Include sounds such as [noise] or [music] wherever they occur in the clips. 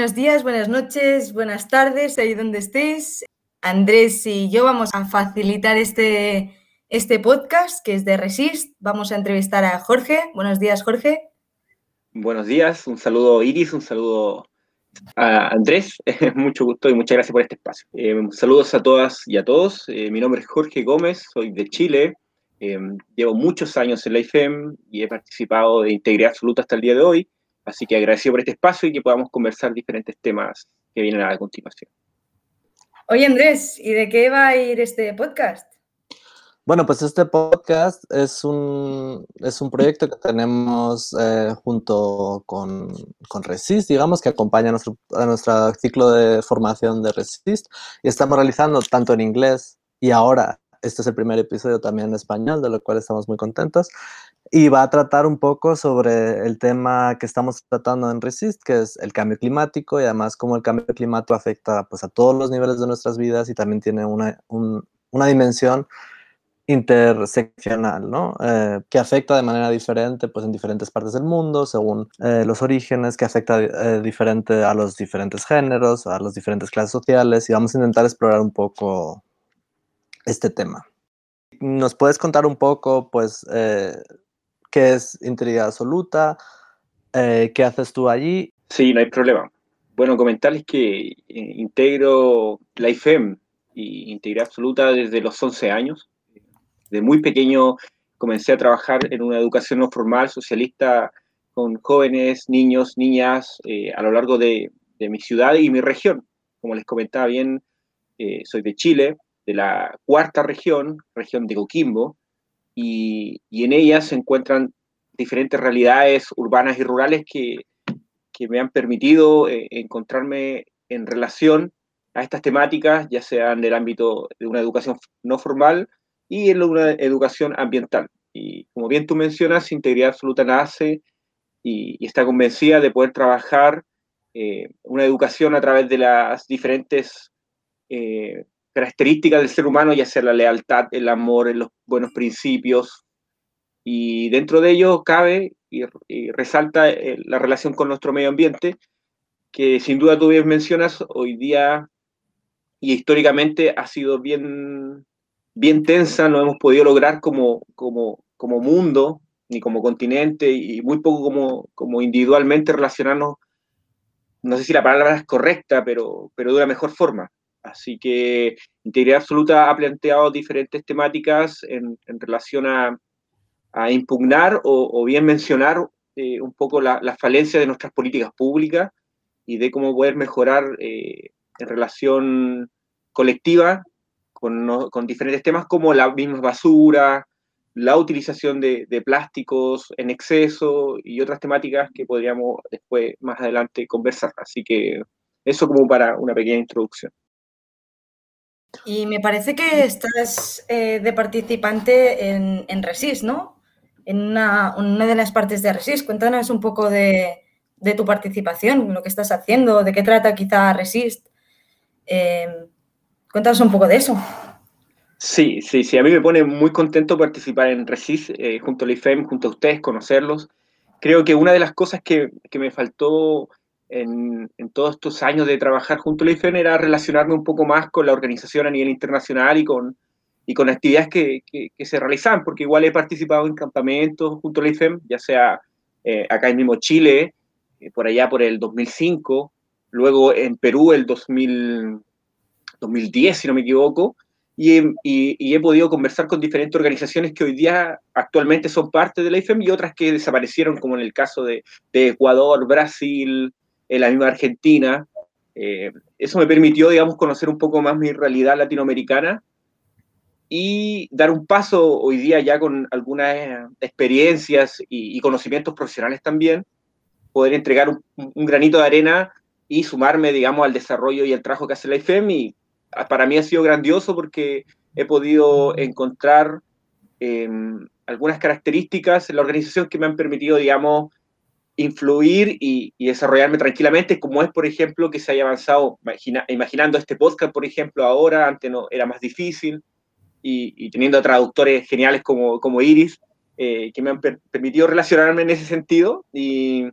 buenos días, buenas noches, buenas tardes, ahí donde estéis. Andrés y yo vamos a facilitar este, este podcast que es de Resist. Vamos a entrevistar a Jorge. Buenos días, Jorge. Buenos días, un saludo Iris, un saludo a Andrés, [laughs] mucho gusto y muchas gracias por este espacio. Eh, saludos a todas y a todos. Eh, mi nombre es Jorge Gómez, soy de Chile. Eh, llevo muchos años en la IFEM y he participado de integridad absoluta hasta el día de hoy. Así que agradecido por este espacio y que podamos conversar diferentes temas que vienen a continuación. Oye Andrés, ¿y de qué va a ir este podcast? Bueno, pues este podcast es un, es un proyecto que tenemos eh, junto con, con, Resist, digamos, que acompaña a nuestro, a nuestro ciclo de formación de Resist. Y estamos realizando tanto en inglés y ahora, este es el primer episodio también en español, de lo cual estamos muy contentos y va a tratar un poco sobre el tema que estamos tratando en Resist, que es el cambio climático y además cómo el cambio climático afecta pues, a todos los niveles de nuestras vidas y también tiene una, una dimensión interseccional, ¿no? Eh, que afecta de manera diferente pues, en diferentes partes del mundo, según eh, los orígenes, que afecta eh, diferente a los diferentes géneros, a las diferentes clases sociales, y vamos a intentar explorar un poco este tema. ¿Nos puedes contar un poco, pues, qué es integridad absoluta, eh, qué haces tú allí. Sí, no hay problema. Bueno, comentarles que eh, integro la IFEM y integridad absoluta desde los 11 años. De muy pequeño comencé a trabajar en una educación no formal socialista con jóvenes, niños, niñas eh, a lo largo de, mi ciudad y mi región. Como les comentaba bien, soy de Chile, de la cuarta región, región de Coquimbo, y, en ellas se encuentran diferentes realidades urbanas y rurales que, me han permitido eh, encontrarme en relación a estas temáticas, ya sean en el ámbito de una educación no formal y en una educación ambiental. Y como bien tú mencionas, Integridad Absoluta nace y, está convencida de poder trabajar eh, una educación a través de las diferentes eh, características del ser humano, ya sea la lealtad, el amor, los buenos principios, y dentro de ello cabe y, resalta eh, la relación con nuestro medio ambiente, que sin duda tú bien mencionas, hoy día y históricamente ha sido bien, bien tensa, no hemos podido lograr como, como, como mundo, ni como continente, y muy poco como, como individualmente relacionarnos, no sé si la palabra es correcta, pero, pero de una mejor forma. Así que Integridad Absoluta ha planteado diferentes temáticas en, relación a, impugnar o, bien mencionar eh, un poco la, la, falencia de nuestras políticas públicas y de cómo poder mejorar eh, en relación colectiva con, con, diferentes temas como la misma basura, la utilización de, plásticos en exceso y otras temáticas que podríamos después, más adelante, conversar. Así que eso como para una pequeña introducción. Y me parece que estás eh, de participante en, en, Resist, ¿no? En una, una, de las partes de Resist. Cuéntanos un poco de, de, tu participación, lo que estás haciendo, de qué trata quizá Resist. Eh, cuéntanos un poco de eso. Sí, sí, sí. A mí me pone muy contento participar en Resist, eh, junto al IFEM, junto a ustedes, conocerlos. Creo que una de las cosas que, que me faltó en, todos estos años de trabajar junto a la IFEM era relacionarme un poco más con la organización a nivel internacional y con, y con actividades que, que, se realizan, porque igual he participado en campamentos junto a la IFEM, ya sea eh, acá en mismo Chile, eh, por allá por el 2005, luego en Perú el 2000, 2010, si no me equivoco, y, y, y, he podido conversar con diferentes organizaciones que hoy día actualmente son parte de la IFEM y otras que desaparecieron, como en el caso de, de Ecuador, Brasil, en la misma Argentina. Eh, eso me permitió, digamos, conocer un poco más mi realidad latinoamericana y dar un paso hoy día ya con algunas experiencias y, conocimientos profesionales también, poder entregar un, granito de arena y sumarme, digamos, al desarrollo y al trabajo que hace la IFEM. Y para mí ha sido grandioso porque he podido encontrar em, algunas características en la organización que me han permitido, digamos, influir y, desarrollarme tranquilamente, como es, por ejemplo, que se haya avanzado, imaginando este podcast, por ejemplo, ahora, antes no, era más difícil, y, teniendo a traductores geniales como, como Iris, eh, que me han permitido relacionarme en ese sentido, y,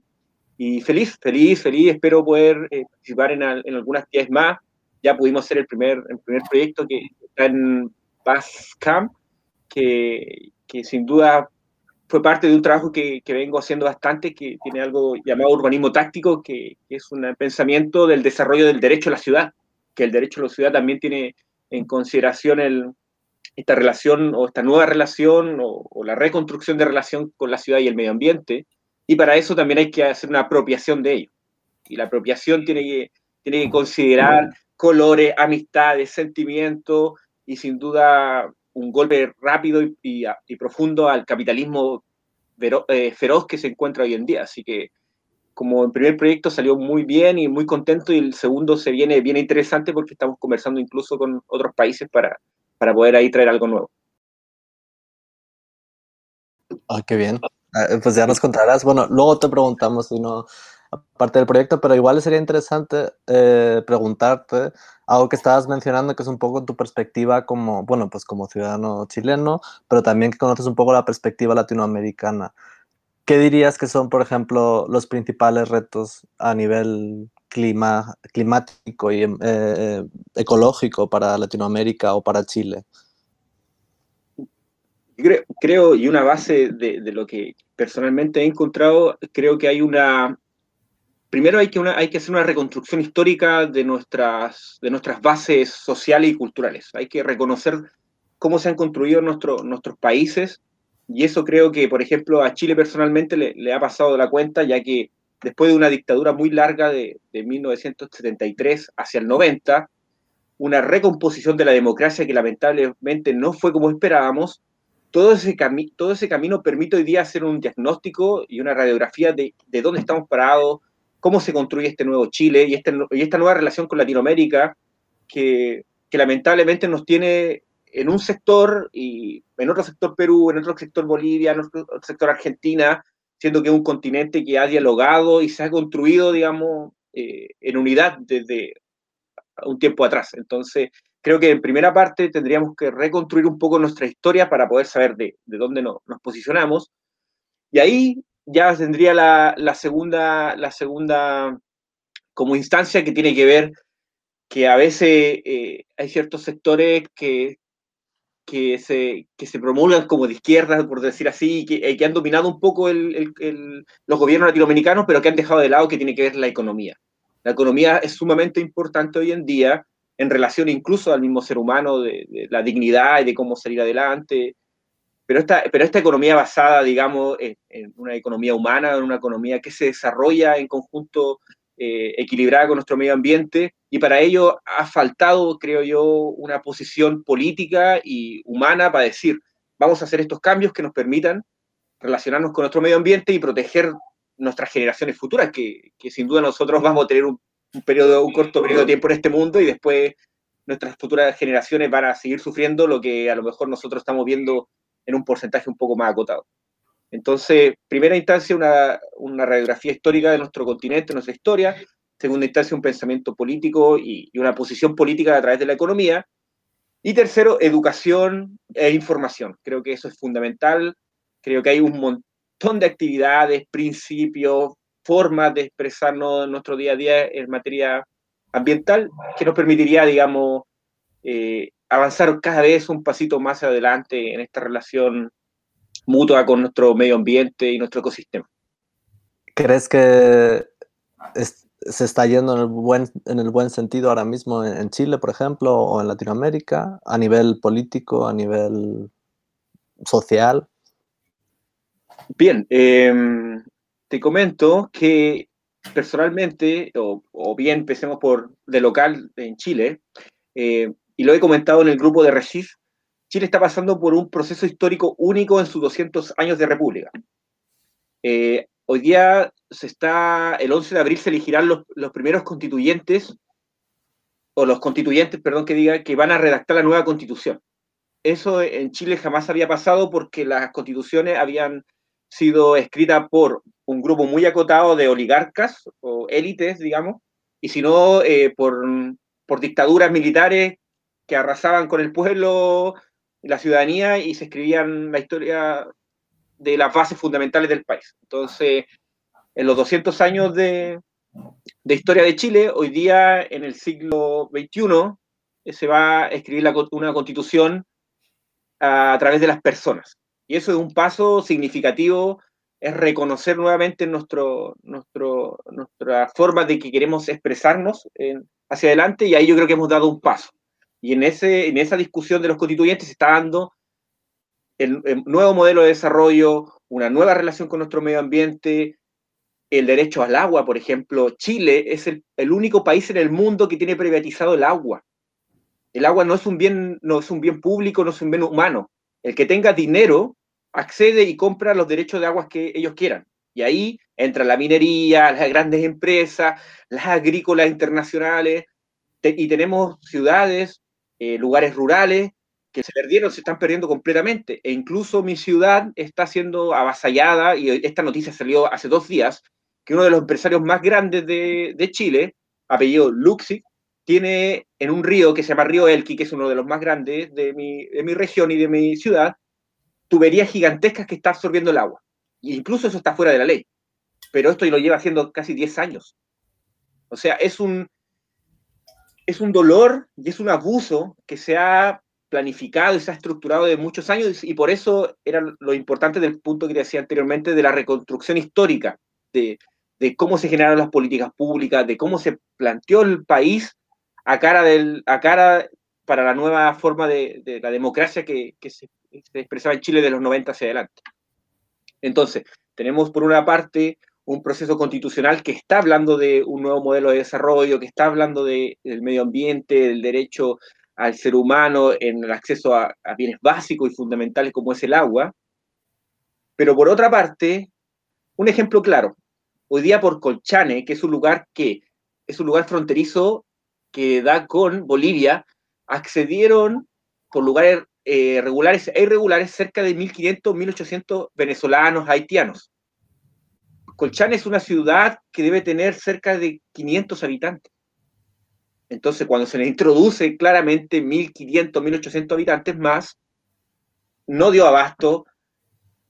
Y feliz, feliz, feliz, espero poder eh, participar en, en, algunas actividades más. Ya pudimos hacer el primer, el primer proyecto que está en Bascamp, que, que sin duda fue parte de un trabajo que, vengo haciendo bastante, que tiene algo llamado urbanismo táctico, que, es un pensamiento del desarrollo del derecho a la ciudad, que el derecho a la ciudad también tiene en consideración esta relación o esta nueva relación o, o, la reconstrucción de relación con la ciudad y el medio ambiente, y para eso también hay que hacer una apropiación de ello. Y la apropiación tiene que, tiene que considerar colores, amistades, sentimientos y sin duda un golpe rápido y, y profundo al capitalismo eh, feroz que se encuentra hoy en día. Así que como el primer proyecto salió muy bien y muy contento y el segundo se viene bien interesante porque estamos conversando incluso con otros países para, para poder ahí traer algo nuevo. Ah, qué bien. Pues ya nos contarás. Bueno, luego te preguntamos si no, aparte del proyecto, pero igual sería interesante eh, preguntarte algo que estabas mencionando, que es un poco tu perspectiva como, bueno, pues como ciudadano chileno, pero también que conoces un poco la perspectiva latinoamericana. ¿Qué dirías que son, por ejemplo, los principales retos a nivel clima, climático y eh, ecológico para Latinoamérica o para Chile? Creo, y una base de, lo que personalmente he encontrado, creo que hay una... Primero hay que, una, hacer una reconstrucción histórica de nuestras, bases sociales y culturales. Hay que reconocer cómo se han construido nuestro, nuestros países y eso creo que, por ejemplo, a Chile personalmente le, ha pasado la cuenta, ya que después de una dictadura muy larga de, de 1973 hacia el 90, una recomposición de la democracia que lamentablemente no fue como esperábamos, todo ese, cami todo ese camino permite hoy día hacer un diagnóstico y una radiografía de, de dónde estamos parados, cómo se construye este nuevo Chile y, este, y esta nueva relación con Latinoamérica que, que, lamentablemente nos tiene en un sector y en otro sector Perú, en otro sector Bolivia, en otro sector Argentina, siendo que es un continente que ha dialogado y se ha construido, digamos, eh, en unidad desde un tiempo atrás. Entonces, creo que en primera parte tendríamos que reconstruir un poco nuestra historia para poder saber de, de dónde no, nos posicionamos. Y ahí ya tendría la, segunda, la segunda como instancia que tiene que ver que a veces eh, hay ciertos sectores que, que, se, que se promulgan como de izquierda, por decir así, que, eh, que han dominado un poco el, el, el, los gobiernos latinoamericanos, pero que han dejado de lado que tiene que ver la economía. La economía es sumamente importante hoy en día en relación incluso al mismo ser humano, de, la dignidad y de cómo salir adelante. Pero esta, pero esta economía basada, digamos, en, una economía humana, en una economía que se desarrolla en conjunto, eh, equilibrada con nuestro medio ambiente, y para ello ha faltado, creo yo, una posición política y humana para decir, vamos a hacer estos cambios que nos permitan relacionarnos con nuestro medio ambiente y proteger nuestras generaciones futuras, que, que sin duda nosotros vamos a tener un un, periodo, un corto periodo de tiempo en este mundo y después nuestras futuras generaciones van a seguir sufriendo lo que a lo mejor nosotros estamos viendo en un porcentaje un poco más acotado. Entonces, primera instancia, una, una radiografía histórica de nuestro continente, nuestra historia. Segunda instancia, un pensamiento político y, y, una posición política a través de la economía. Y tercero, educación e información. Creo que eso es fundamental. Creo que hay un montón de actividades, principios, formas de expresarnos en nuestro día a día en materia ambiental que nos permitiría, digamos, eh, avanzar cada vez un pasito más adelante en esta relación mutua con nuestro medio ambiente y nuestro ecosistema. ¿Crees que es, se está yendo en el, buen, en el buen sentido ahora mismo en, en, Chile, por ejemplo, o en Latinoamérica, a nivel político, a nivel social? Bien, eh, te comento que personalmente, o, o, bien empecemos por de local en Chile, eh, y lo he comentado en el grupo de Regis, Chile está pasando por un proceso histórico único en sus 200 años de república. Eh, hoy día se está, el 11 de abril se elegirán los, los, primeros constituyentes, o los constituyentes, perdón que diga, que van a redactar la nueva constitución. Eso en Chile jamás había pasado porque las constituciones habían sido escritas por un grupo muy acotado de oligarcas o élites, digamos, y si no, eh, por, por dictaduras militares que arrasaban con el pueblo la ciudadanía y se escribían la historia de las bases fundamentales del país. Entonces, en los 200 años de, historia de Chile, hoy día en el siglo XXI, se va a escribir una constitución a, través de las personas. Y eso es un paso significativo, es reconocer nuevamente nuestra forma de que queremos expresarnos hacia adelante y ahí yo creo que hemos dado un paso. Y en, ese, en esa discusión de los constituyentes se está dando el, el nuevo modelo de desarrollo, una nueva relación con nuestro medio ambiente, el derecho al agua, por ejemplo. Chile es el, el, único país en el mundo que tiene privatizado el agua. El agua no es un bien, no es un bien público, no es un bien humano. El que tenga dinero accede y compra los derechos de aguas que ellos quieran. Y ahí entra la minería, las grandes empresas, las agrícolas internacionales, te, y tenemos ciudades, eh, lugares rurales que se perdieron, se están perdiendo completamente. E incluso mi ciudad está siendo avasallada, y esta noticia salió hace dos días, que uno de los empresarios más grandes de, de Chile, apellido Luxi, tiene en un río que se llama Río Elqui, que es uno de los más grandes de mi, de mi región y de mi ciudad, tuberías gigantescas que está absorbiendo el agua. E incluso eso está fuera de la ley. Pero esto lo lleva haciendo casi 10 años. O sea, es un, es un dolor y es un abuso que se ha planificado y se ha estructurado de muchos años y por eso era lo importante del punto que decía anteriormente de la reconstrucción histórica, de, cómo se generaron las políticas públicas, de cómo se planteó el país a cara, del, a cara para la nueva forma de, la democracia que, se expresaba en Chile de los 90 hacia adelante. Entonces, tenemos por una parte un proceso constitucional que está hablando de un nuevo modelo de desarrollo, que está hablando de, del medio ambiente, del derecho al ser humano en el acceso a, bienes básicos y fundamentales como es el agua. Pero por otra parte, un ejemplo claro, hoy día por Colchane, que es un lugar que es un lugar fronterizo que da con Bolivia, accedieron por lugares eh, regulares e irregulares cerca de 1.500, 1.800 venezolanos, haitianos. Colchane es una ciudad que debe tener cerca de 500 habitantes. Entonces, cuando se le introduce claramente 1.500, 1.800 habitantes más, no dio abasto.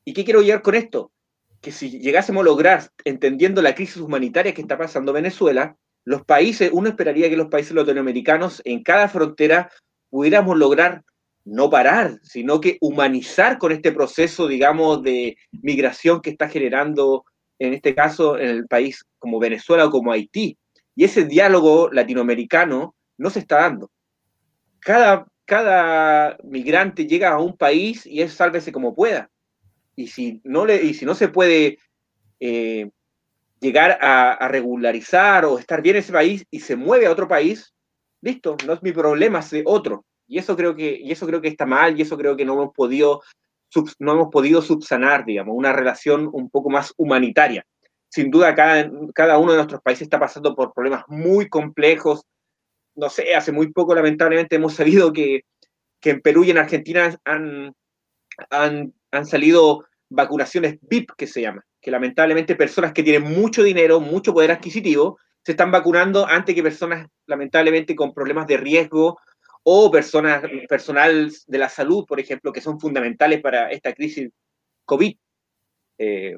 ¿Y qué quiero llegar con esto? Que si llegásemos a lograr, entendiendo la crisis humanitaria que está pasando Venezuela, los países, uno esperaría que los países latinoamericanos en cada frontera pudiéramos lograr no parar, sino que humanizar con este proceso, digamos, de migración que está generando, en este caso, en el país como Venezuela o como Haití. Y ese diálogo latinoamericano no se está dando. Cada, cada migrante llega a un país y es sálvese como pueda. Y si no, le, y si no se puede eh, llegar a, regularizar o estar bien en ese país y se mueve a otro país, listo, no es mi problema, es de otro. Y eso creo que, y eso creo que está mal y eso creo que no hemos podido, no hemos podido subsanar, digamos, una relación un poco más humanitaria. Sin duda, cada, cada uno de nuestros países está pasando por problemas muy complejos. No sé, hace muy poco, lamentablemente, hemos sabido que, que en Perú y en Argentina han, han, han salido vacunaciones VIP, que se llama, que lamentablemente personas que tienen mucho dinero, mucho poder adquisitivo, se están vacunando antes que personas, lamentablemente, con problemas de riesgo o personas, personal de la salud, por ejemplo, que son fundamentales para esta crisis COVID. Eh,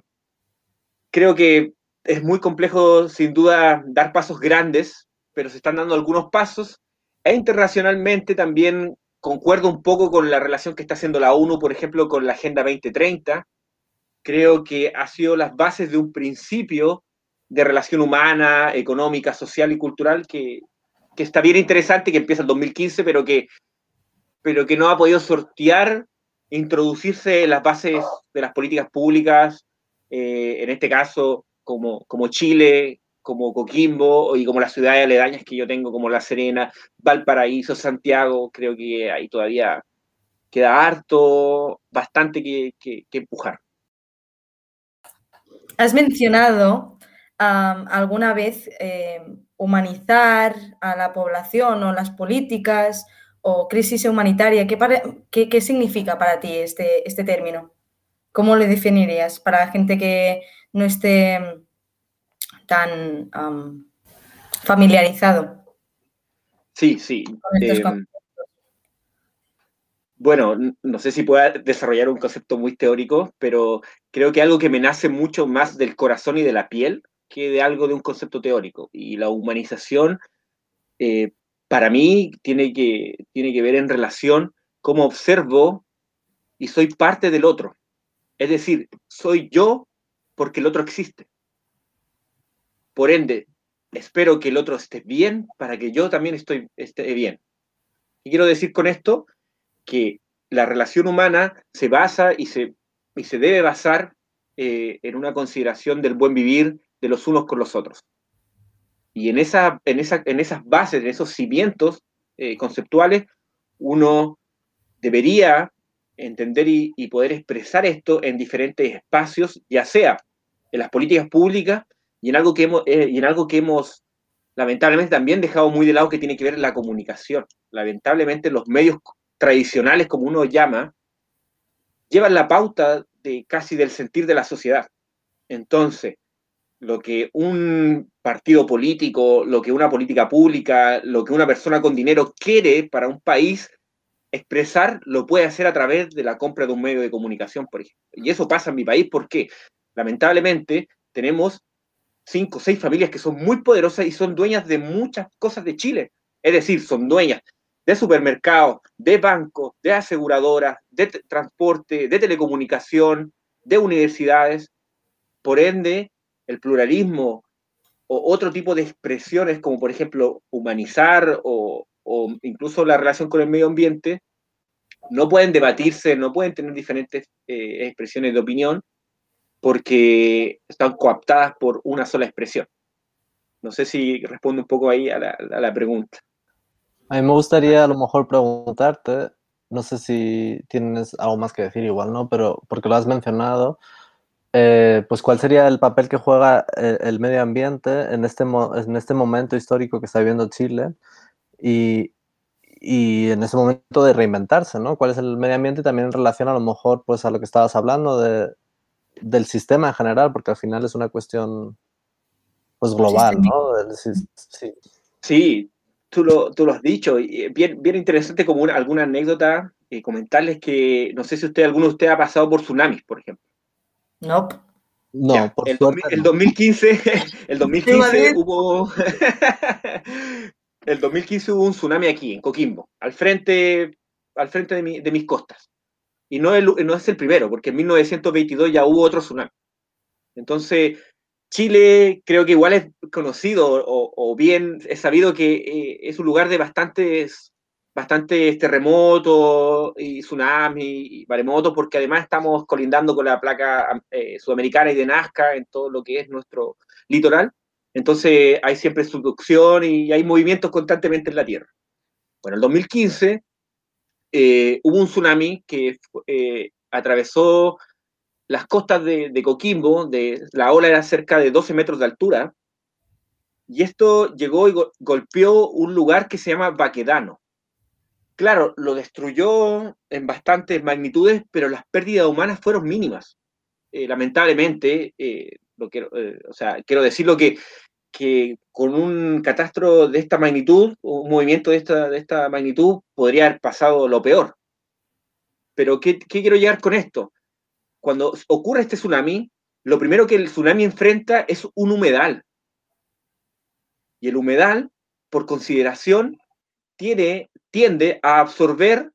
creo que es muy complejo, sin duda, dar pasos grandes, pero se están dando algunos pasos. E internacionalmente también concuerdo un poco con la relación que está haciendo la ONU, por ejemplo, con la Agenda 2030. Creo que ha sido las bases de un principio de relación humana, económica, social y cultural que, que está bien interesante, que empieza en 2015, pero que, pero que no ha podido sortear, introducirse en las bases de las políticas públicas, eh, en este caso como, como Chile, como Coquimbo y como las ciudades aledañas que yo tengo, como La Serena, Valparaíso, Santiago, creo que ahí todavía queda harto, bastante que, que, que empujar. Has mencionado um, alguna vez eh, humanizar a la población o las políticas o crisis humanitaria. ¿Qué, para, qué, qué significa para ti este, este, término? ¿Cómo lo definirías para gente que no esté tan um, familiarizado? Sí, sí. Eh, bueno, no sé si pueda desarrollar un concepto muy teórico, pero creo que algo que me nace mucho más del corazón y de la piel que de algo de un concepto teórico. Y la humanización, eh, para mí, tiene que, tiene que ver en relación cómo observo y soy parte del otro. Es decir, soy yo porque el otro existe. Por ende, espero que el otro esté bien para que yo también estoy, esté bien. Y quiero decir con esto que la relación humana se basa y se, y se debe basar eh, en una consideración del buen vivir de los unos con los otros. Y en, esa, en, esa, en esas bases, en esos cimientos eh, conceptuales, uno debería entender y, poder expresar esto en diferentes espacios, ya sea en las políticas públicas y en algo que hemos, eh, y en algo que hemos lamentablemente también dejado muy de lado que tiene que ver la comunicación. Lamentablemente los medios tradicionales, como uno llama, llevan la pauta de casi del sentir de la sociedad. Entonces, lo que un partido político, lo que una política pública, lo que una persona con dinero quiere para un país expresar, lo puede hacer a través de la compra de un medio de comunicación, por ejemplo. Y eso pasa en mi país porque, lamentablemente, tenemos cinco o seis familias que son muy poderosas y son dueñas de muchas cosas de Chile. Es decir, son dueñas de supermercados, de bancos, de aseguradoras, de transporte, de telecomunicación, de universidades. Por ende, el pluralismo o otro tipo de expresiones como por ejemplo humanizar o, incluso la relación con el medio ambiente, no pueden debatirse, no pueden tener diferentes eh, expresiones de opinión porque están coaptadas por una sola expresión. No sé si responde un poco ahí a la pregunta. A mí me gustaría a lo mejor preguntarte, no sé si tienes algo más que decir igual, ¿no? Pero porque lo has mencionado, eh, pues cuál sería el papel que juega eh, el, medio ambiente en este, en este momento histórico que está viviendo Chile y, y, en ese momento de reinventarse, ¿no? ¿Cuál es el medio ambiente también en relación a lo mejor pues a lo que estabas hablando de, del sistema en general, porque al final es una cuestión pues global, ¿no? sí. sí, tú lo, tú lo has dicho, y eh, bien, bien interesante como alguna anécdota, eh, comentarles que no sé si usted, alguno de ustedes ha pasado por tsunamis, por ejemplo. No. No, por el, el 2015, [laughs] el 2015 hubo [laughs] el 2015 hubo un tsunami aquí en Coquimbo, al frente al frente de, de mis costas. Y no, no es el primero, porque en 1922 ya hubo otro tsunami. Entonces, Chile creo que igual es conocido o, bien es sabido que eh, es un lugar de bastantes, bastantes terremotos y tsunamis y maremotos, porque además estamos colindando con la placa eh, sudamericana y de Nazca en todo lo que es nuestro litoral. Entonces hay siempre subducción y hay movimientos constantemente en la Tierra. Bueno, en el 2015 eh, hubo un tsunami que atravesó las costas de, Coquimbo, de, la ola era cerca de 12 metros de altura, y esto llegó y golpeó un lugar que se llama Baquedano. Claro, lo destruyó en bastantes magnitudes, pero las pérdidas humanas fueron mínimas. Eh, lamentablemente, eh, lo quiero, eh, o sea, quiero decirlo que, que con un catastro de esta magnitud, un movimiento de esta, de esta magnitud, podría haber pasado lo peor. Pero ¿qué, ¿qué quiero llegar con esto? cuando ocurre este tsunami, lo primero que el tsunami enfrenta es un humedal. Y el humedal, por consideración, tiene, tiende a absorber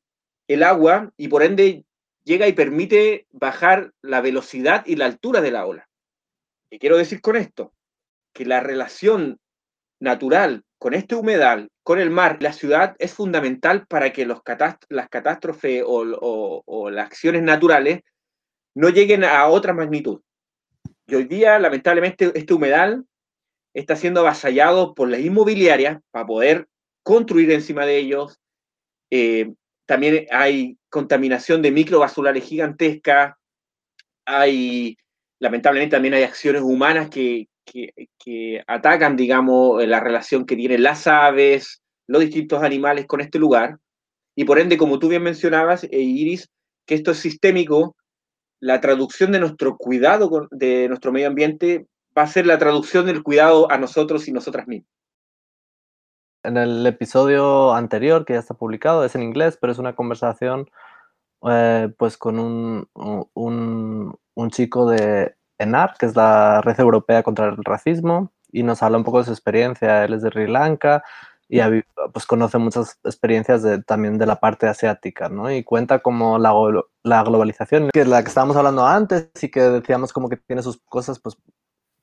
el agua y por ende llega y permite bajar la velocidad y la altura de la ola. ¿Qué quiero decir con esto? Que la relación natural con este humedal, con el mar, la ciudad, es fundamental para que los las catástrofes o las acciones naturales no lleguen a otra magnitud. Y hoy día, lamentablemente, este humedal está siendo avasallado por las inmobiliarias para poder construir encima de ellos. Eh, también hay contaminación de microbasulares gigantescas. Hay, lamentablemente, también hay acciones humanas que, que atacan, digamos, la relación que tienen las aves, los distintos animales con este lugar. Y por ende, como tú bien mencionabas, eh, Iris, que esto es sistémico la traducción de nuestro cuidado de nuestro medio ambiente va a ser la traducción del cuidado a nosotros y nosotras mismas. En el episodio anterior, que ya está publicado, es en inglés, pero es una conversación eh, pues con un, un, chico de ENAR, que es la Red Europea contra el Racismo, y nos habla un poco de su experiencia. Él es de Sri Lanka y pues conoce muchas experiencias de, también de la parte asiática, ¿no? Y cuenta como la, la globalización, que es la que estábamos hablando antes y que decíamos como que tiene sus cosas pues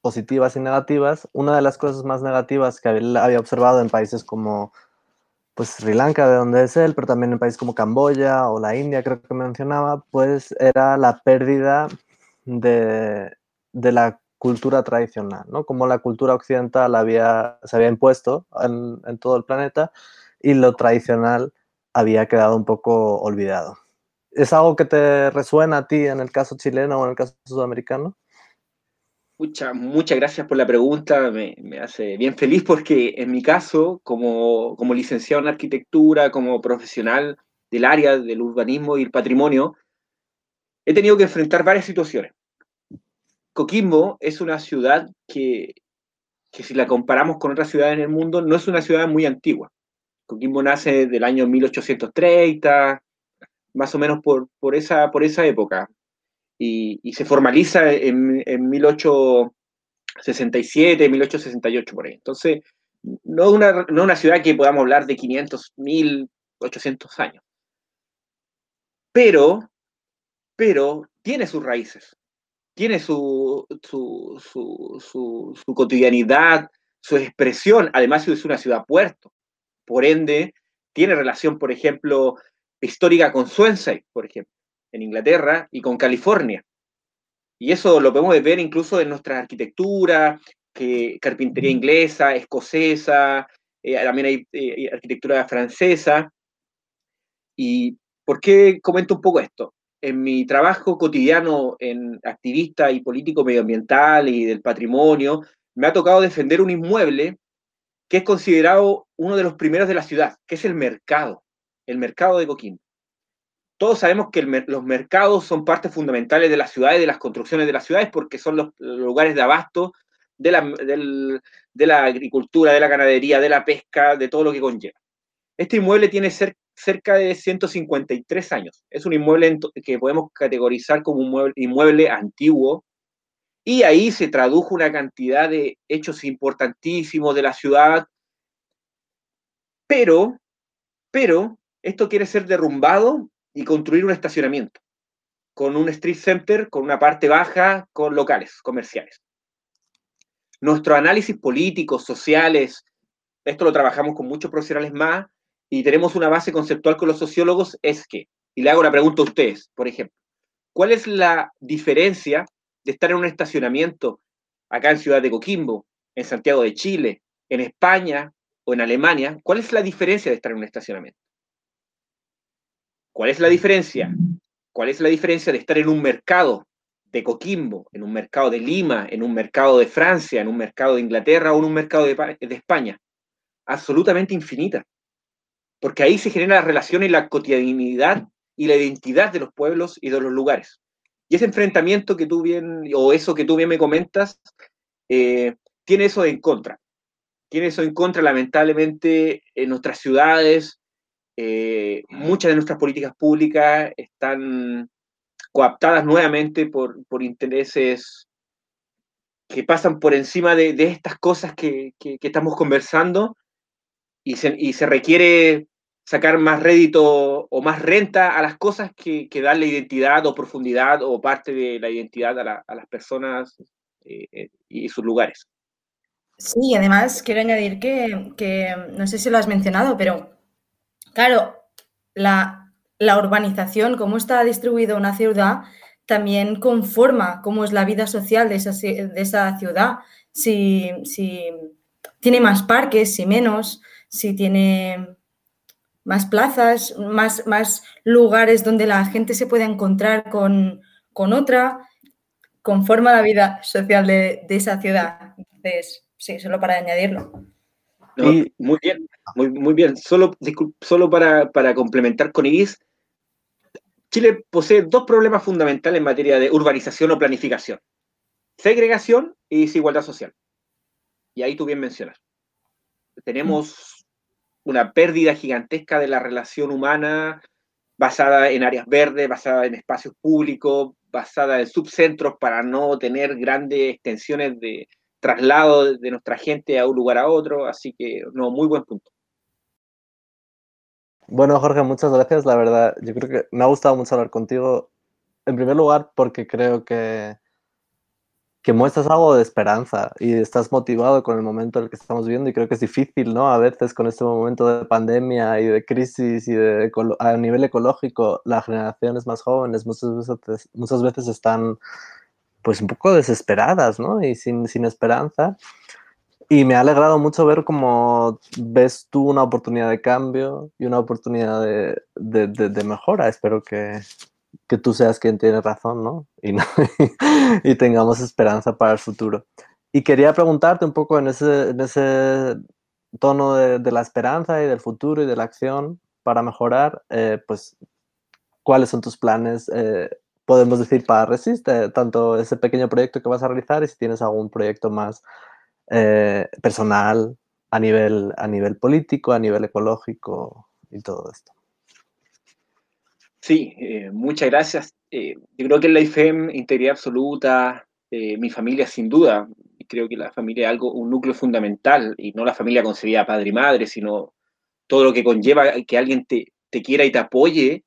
positivas y negativas. Una de las cosas más negativas que había observado en países como pues Sri Lanka, de donde es él, pero también en países como Camboya o la India, creo que mencionaba, pues era la pérdida de, de la cultura tradicional, ¿no? Como la cultura occidental había, se había impuesto en, en todo el planeta y lo tradicional había quedado un poco olvidado. ¿Es algo que te resuena a ti en el caso chileno o en el caso sudamericano? Muchas, gracias por la pregunta, me, me, hace bien feliz porque en mi caso, como, como licenciado en arquitectura, como profesional del área del urbanismo y el patrimonio, he tenido que enfrentar varias situaciones. Coquimbo es una ciudad que, que si la comparamos con otras ciudades en el mundo, no es una ciudad muy antigua. Coquimbo nace del año 1830, más o menos por, por, esa, por esa época, y, se formaliza en, en 1867, 1868 por ahí. Entonces, no una, no una ciudad que podamos hablar de 500, 1800 años. Pero, pero tiene sus raíces, tiene su, su, su, su, cotidianidad, su expresión. Además, es una ciudad puerto. Por ende, tiene relación, por ejemplo, histórica con Swansea, por ejemplo en Inglaterra y con California. Y eso lo podemos ver incluso en nuestra arquitectura, que carpintería inglesa, escocesa, eh, también hay eh, arquitectura francesa. ¿Y por qué comento un poco esto? En mi trabajo cotidiano en activista y político medioambiental y del patrimonio, me ha tocado defender un inmueble que es considerado uno de los primeros de la ciudad, que es el mercado, el mercado de Coquimbo todos sabemos que los mercados son partes fundamentales de las ciudades, de las construcciones de las ciudades, porque son los, lugares de abasto de la, de la, agricultura, de la ganadería, de la pesca, de todo lo que conlleva. Este inmueble tiene cerca de 153 años. Es un inmueble que podemos categorizar como un inmueble antiguo, y ahí se tradujo una cantidad de hechos importantísimos de la ciudad, pero, pero esto quiere ser derrumbado y construir un estacionamiento con un street center, con una parte baja, con locales comerciales. Nuestro análisis políticos, sociales, esto lo trabajamos con muchos profesionales más y tenemos una base conceptual con los sociólogos, es que, y le hago una pregunta a ustedes, por ejemplo, ¿cuál es la diferencia de estar en un estacionamiento acá en Ciudad de Coquimbo, en Santiago de Chile, en España o en Alemania? ¿Cuál es la diferencia de estar en un estacionamiento? ¿Cuál es la diferencia? ¿Cuál es la diferencia de estar en un mercado de Coquimbo, en un mercado de Lima, en un mercado de Francia, en un mercado de Inglaterra o en un mercado de, España? Absolutamente infinita. Porque ahí se genera la relación y la cotidianidad y la identidad de los pueblos y de los lugares. Y ese enfrentamiento que tú bien, o eso que tú bien me comentas, eh, tiene eso en contra. Tiene eso en contra, lamentablemente, en nuestras ciudades, eh, muchas de nuestras políticas públicas están coaptadas nuevamente por, intereses que pasan por encima de, estas cosas que, estamos conversando y se, requiere sacar más rédito o más renta a las cosas que, que darle identidad o profundidad o parte de la identidad a, las personas eh, eh, y sus lugares. Sí, además quiero añadir que, que, no sé si lo has mencionado, pero Claro, la, urbanización, cómo está distribuida una ciudad, también conforma cómo es la vida social de esa, de esa ciudad. Si, tiene más parques, si menos, si tiene más plazas, más, más lugares donde la gente se puede encontrar con, otra, conforma la vida social de, de, esa ciudad. Entonces, sí, solo para añadirlo muy bien, muy, muy bien. Solo, solo para, para complementar con Iris, Chile posee dos problemas fundamentales en materia de urbanización o planificación. Segregación y desigualdad social. Y ahí tú bien mencionas. Tenemos una pérdida gigantesca de la relación humana, basada en áreas verdes, basada en espacios públicos, basada en subcentros para no tener grandes extensiones de traslado de nuestra gente a un lugar a otro. Así que, no, muy buen punto. Bueno, Jorge, muchas gracias. La verdad, yo creo que me ha gustado mucho hablar contigo. En primer lugar, porque creo que que muestras algo de esperanza y estás motivado con el momento en el que estamos viviendo y creo que es difícil, ¿no? A veces con este momento de pandemia y de crisis y de a nivel ecológico, las generaciones más jóvenes muchas veces, muchas veces están pues un poco desesperadas, ¿no? Y sin, sin esperanza. Y me ha alegrado mucho ver cómo ves tú una oportunidad de cambio y una oportunidad de, de, de mejora. Espero que, que tú seas quien tiene razón, ¿no? Y, [laughs] y tengamos esperanza para el futuro. Y quería preguntarte un poco en ese, en ese tono de, la esperanza y del futuro y de la acción para mejorar, eh, pues, ¿cuáles son tus planes, eh, podemos decir, para Resist? Eh, tanto ese pequeño proyecto que vas a realizar y si tienes algún proyecto más personal a nivel, a nivel político, a nivel ecológico y todo esto. Sí, eh, muchas gracias. Eh, yo creo que en la IFEM, integridad absoluta, eh, mi familia sin duda, creo que la familia es algo, un núcleo fundamental, y no la familia concebida padre y madre, sino todo lo que conlleva que alguien te, quiera y te apoye,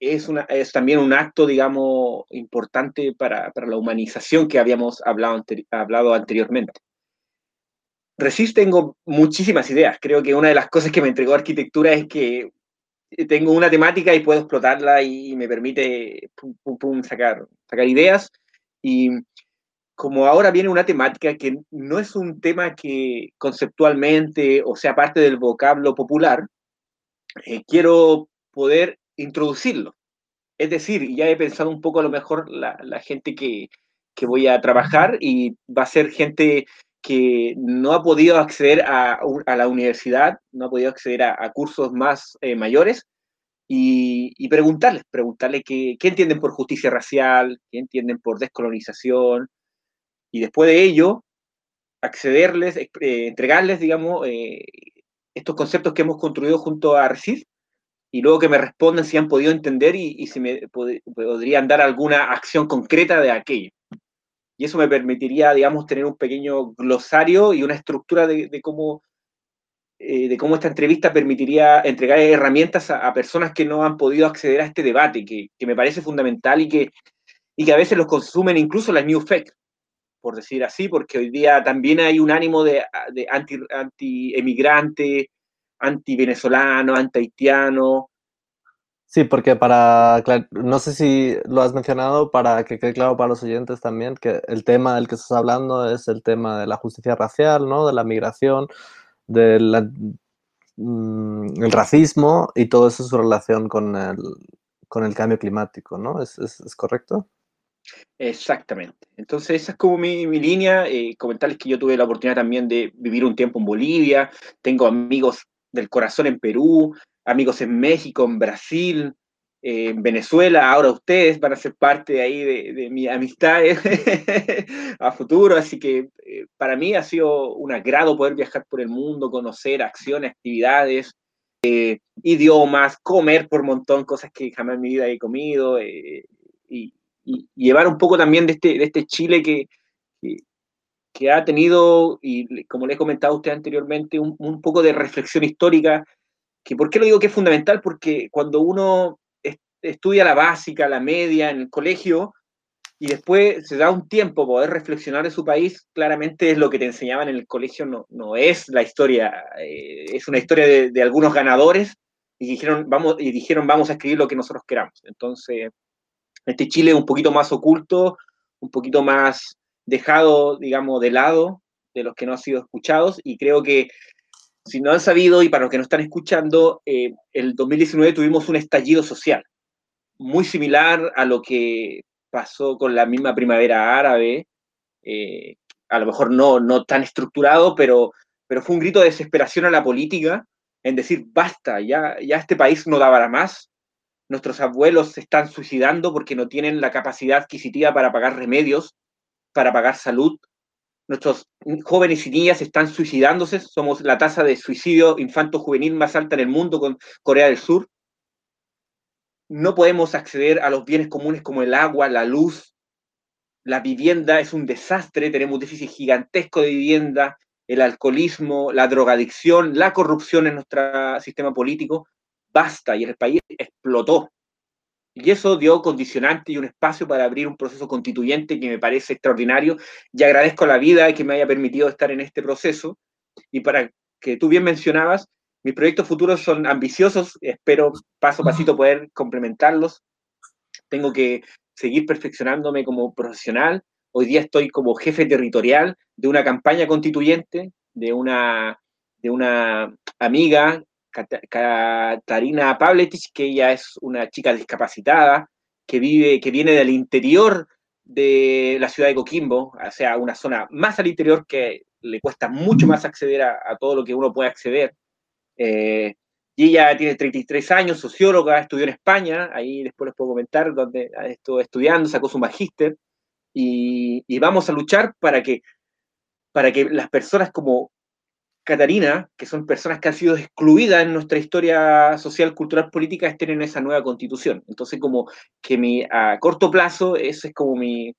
es, también un acto, digamos, importante para, la humanización que habíamos hablado, hablado anteriormente. Recién tengo muchísimas ideas. Creo que una de las cosas que me entregó arquitectura es que tengo una temática y puedo explotarla y me permite sacar, sacar ideas. Y como ahora viene una temática que no es un tema que conceptualmente o sea parte del vocablo popular, eh, quiero poder introducirlo. Es decir, ya he pensado un poco a lo mejor la, gente que, que, voy a trabajar y va a ser gente que no ha podido acceder a, la universidad, no ha podido acceder a, cursos más eh, mayores, y, preguntarles, preguntarles qué, entienden por justicia racial, qué entienden por descolonización, y después de ello, accederles, eh, entregarles, digamos, eh, estos conceptos que hemos construido junto a RECIF, y luego que me respondan si han podido entender y, si me podrían dar alguna acción concreta de aquello. Y eso me permitiría, digamos, tener un pequeño glosario y una estructura de, cómo, eh, de cómo esta entrevista permitiría entregar herramientas a, personas que no han podido acceder a este debate, que, me parece fundamental y que, y que a veces los consumen incluso las New Fake, por decir así, porque hoy día también hay un ánimo de, de anti-emigrante, anti-venezolano, anti-haitiano, Sí, porque para, no sé si lo has mencionado para que quede claro para los oyentes también, que el tema del que estás hablando es el tema de la justicia racial, ¿no? De la migración, del mm, racismo y todo eso su relación con el, con el cambio climático, ¿no? ¿Es, es, correcto? Exactamente. Entonces, esa es como mi, mi línea. Eh, comentarles que yo tuve la oportunidad también de vivir un tiempo en Bolivia, tengo amigos del corazón en Perú, amigos en México, en Brasil, en Venezuela, ahora ustedes van a ser parte ahí de, mi amistad [laughs] a futuro, así que eh, para mí ha sido un agrado poder viajar por el mundo, conocer acciones, actividades, eh, idiomas, comer por montón, cosas que jamás en mi vida he comido, eh, y, llevar un poco también de este, de este Chile que, que, ha tenido, y como le he comentado a usted anteriormente, un, un poco de reflexión histórica que ¿Por qué lo digo que es fundamental? Porque cuando uno estudia la básica, la media en el colegio, y después se da un tiempo poder reflexionar de su país, claramente es lo que te enseñaban en el colegio, no, no es la historia, eh, es una historia de, algunos ganadores y dijeron, vamos, y dijeron vamos a escribir lo que nosotros queramos. Entonces, este Chile es un poquito más oculto, un poquito más dejado, digamos, de lado de los que no han sido escuchados, y creo que si no han sabido y para los que no están escuchando, eh, el 2019 tuvimos un estallido social muy similar a lo que pasó con la misma primavera árabe, eh, a lo mejor no, no tan estructurado, pero, pero fue un grito de desesperación a la política en decir, basta, ya, ya este país no daba más, nuestros abuelos se están suicidando porque no tienen la capacidad adquisitiva para pagar remedios, para pagar salud, nuestros jóvenes y niñas están suicidándose, somos la tasa de suicidio infanto-juvenil más alta en el mundo con Corea del Sur. no podemos acceder a los bienes comunes como el agua, la luz, la vivienda. Es un desastre, tenemos un déficit gigantesco de vivienda, el alcoholismo, la drogadicción, la corrupción en nuestro sistema político, basta, y el país explotó. Y eso dio condicionante y un espacio para abrir un proceso constituyente que me parece extraordinario y agradezco a la vida que me haya permitido estar en este proceso. Y para que tú bien mencionabas, mis proyectos futuros son ambiciosos, espero paso a pasito poder complementarlos. Tengo que seguir perfeccionándome como profesional. Hoy día estoy como jefe territorial de una campaña constituyente, de una, de una amiga, Katarina Pavletich, que ella es una chica discapacitada, que vive, que viene del interior de la ciudad de Coquimbo, o sea, una zona más al interior que le cuesta mucho más acceder a, todo lo que uno puede acceder. Eh, y ella tiene 33 años, socióloga, estudió en España, ahí después les puedo comentar, donde estuvo estudiando, sacó su magíster, y, vamos a luchar para que, para que las personas como Catarina, que son personas que han sido excluidas en nuestra historia social, cultural, política, estén en esa nueva constitución. Entonces, como que mi, a corto plazo, ese es como mi,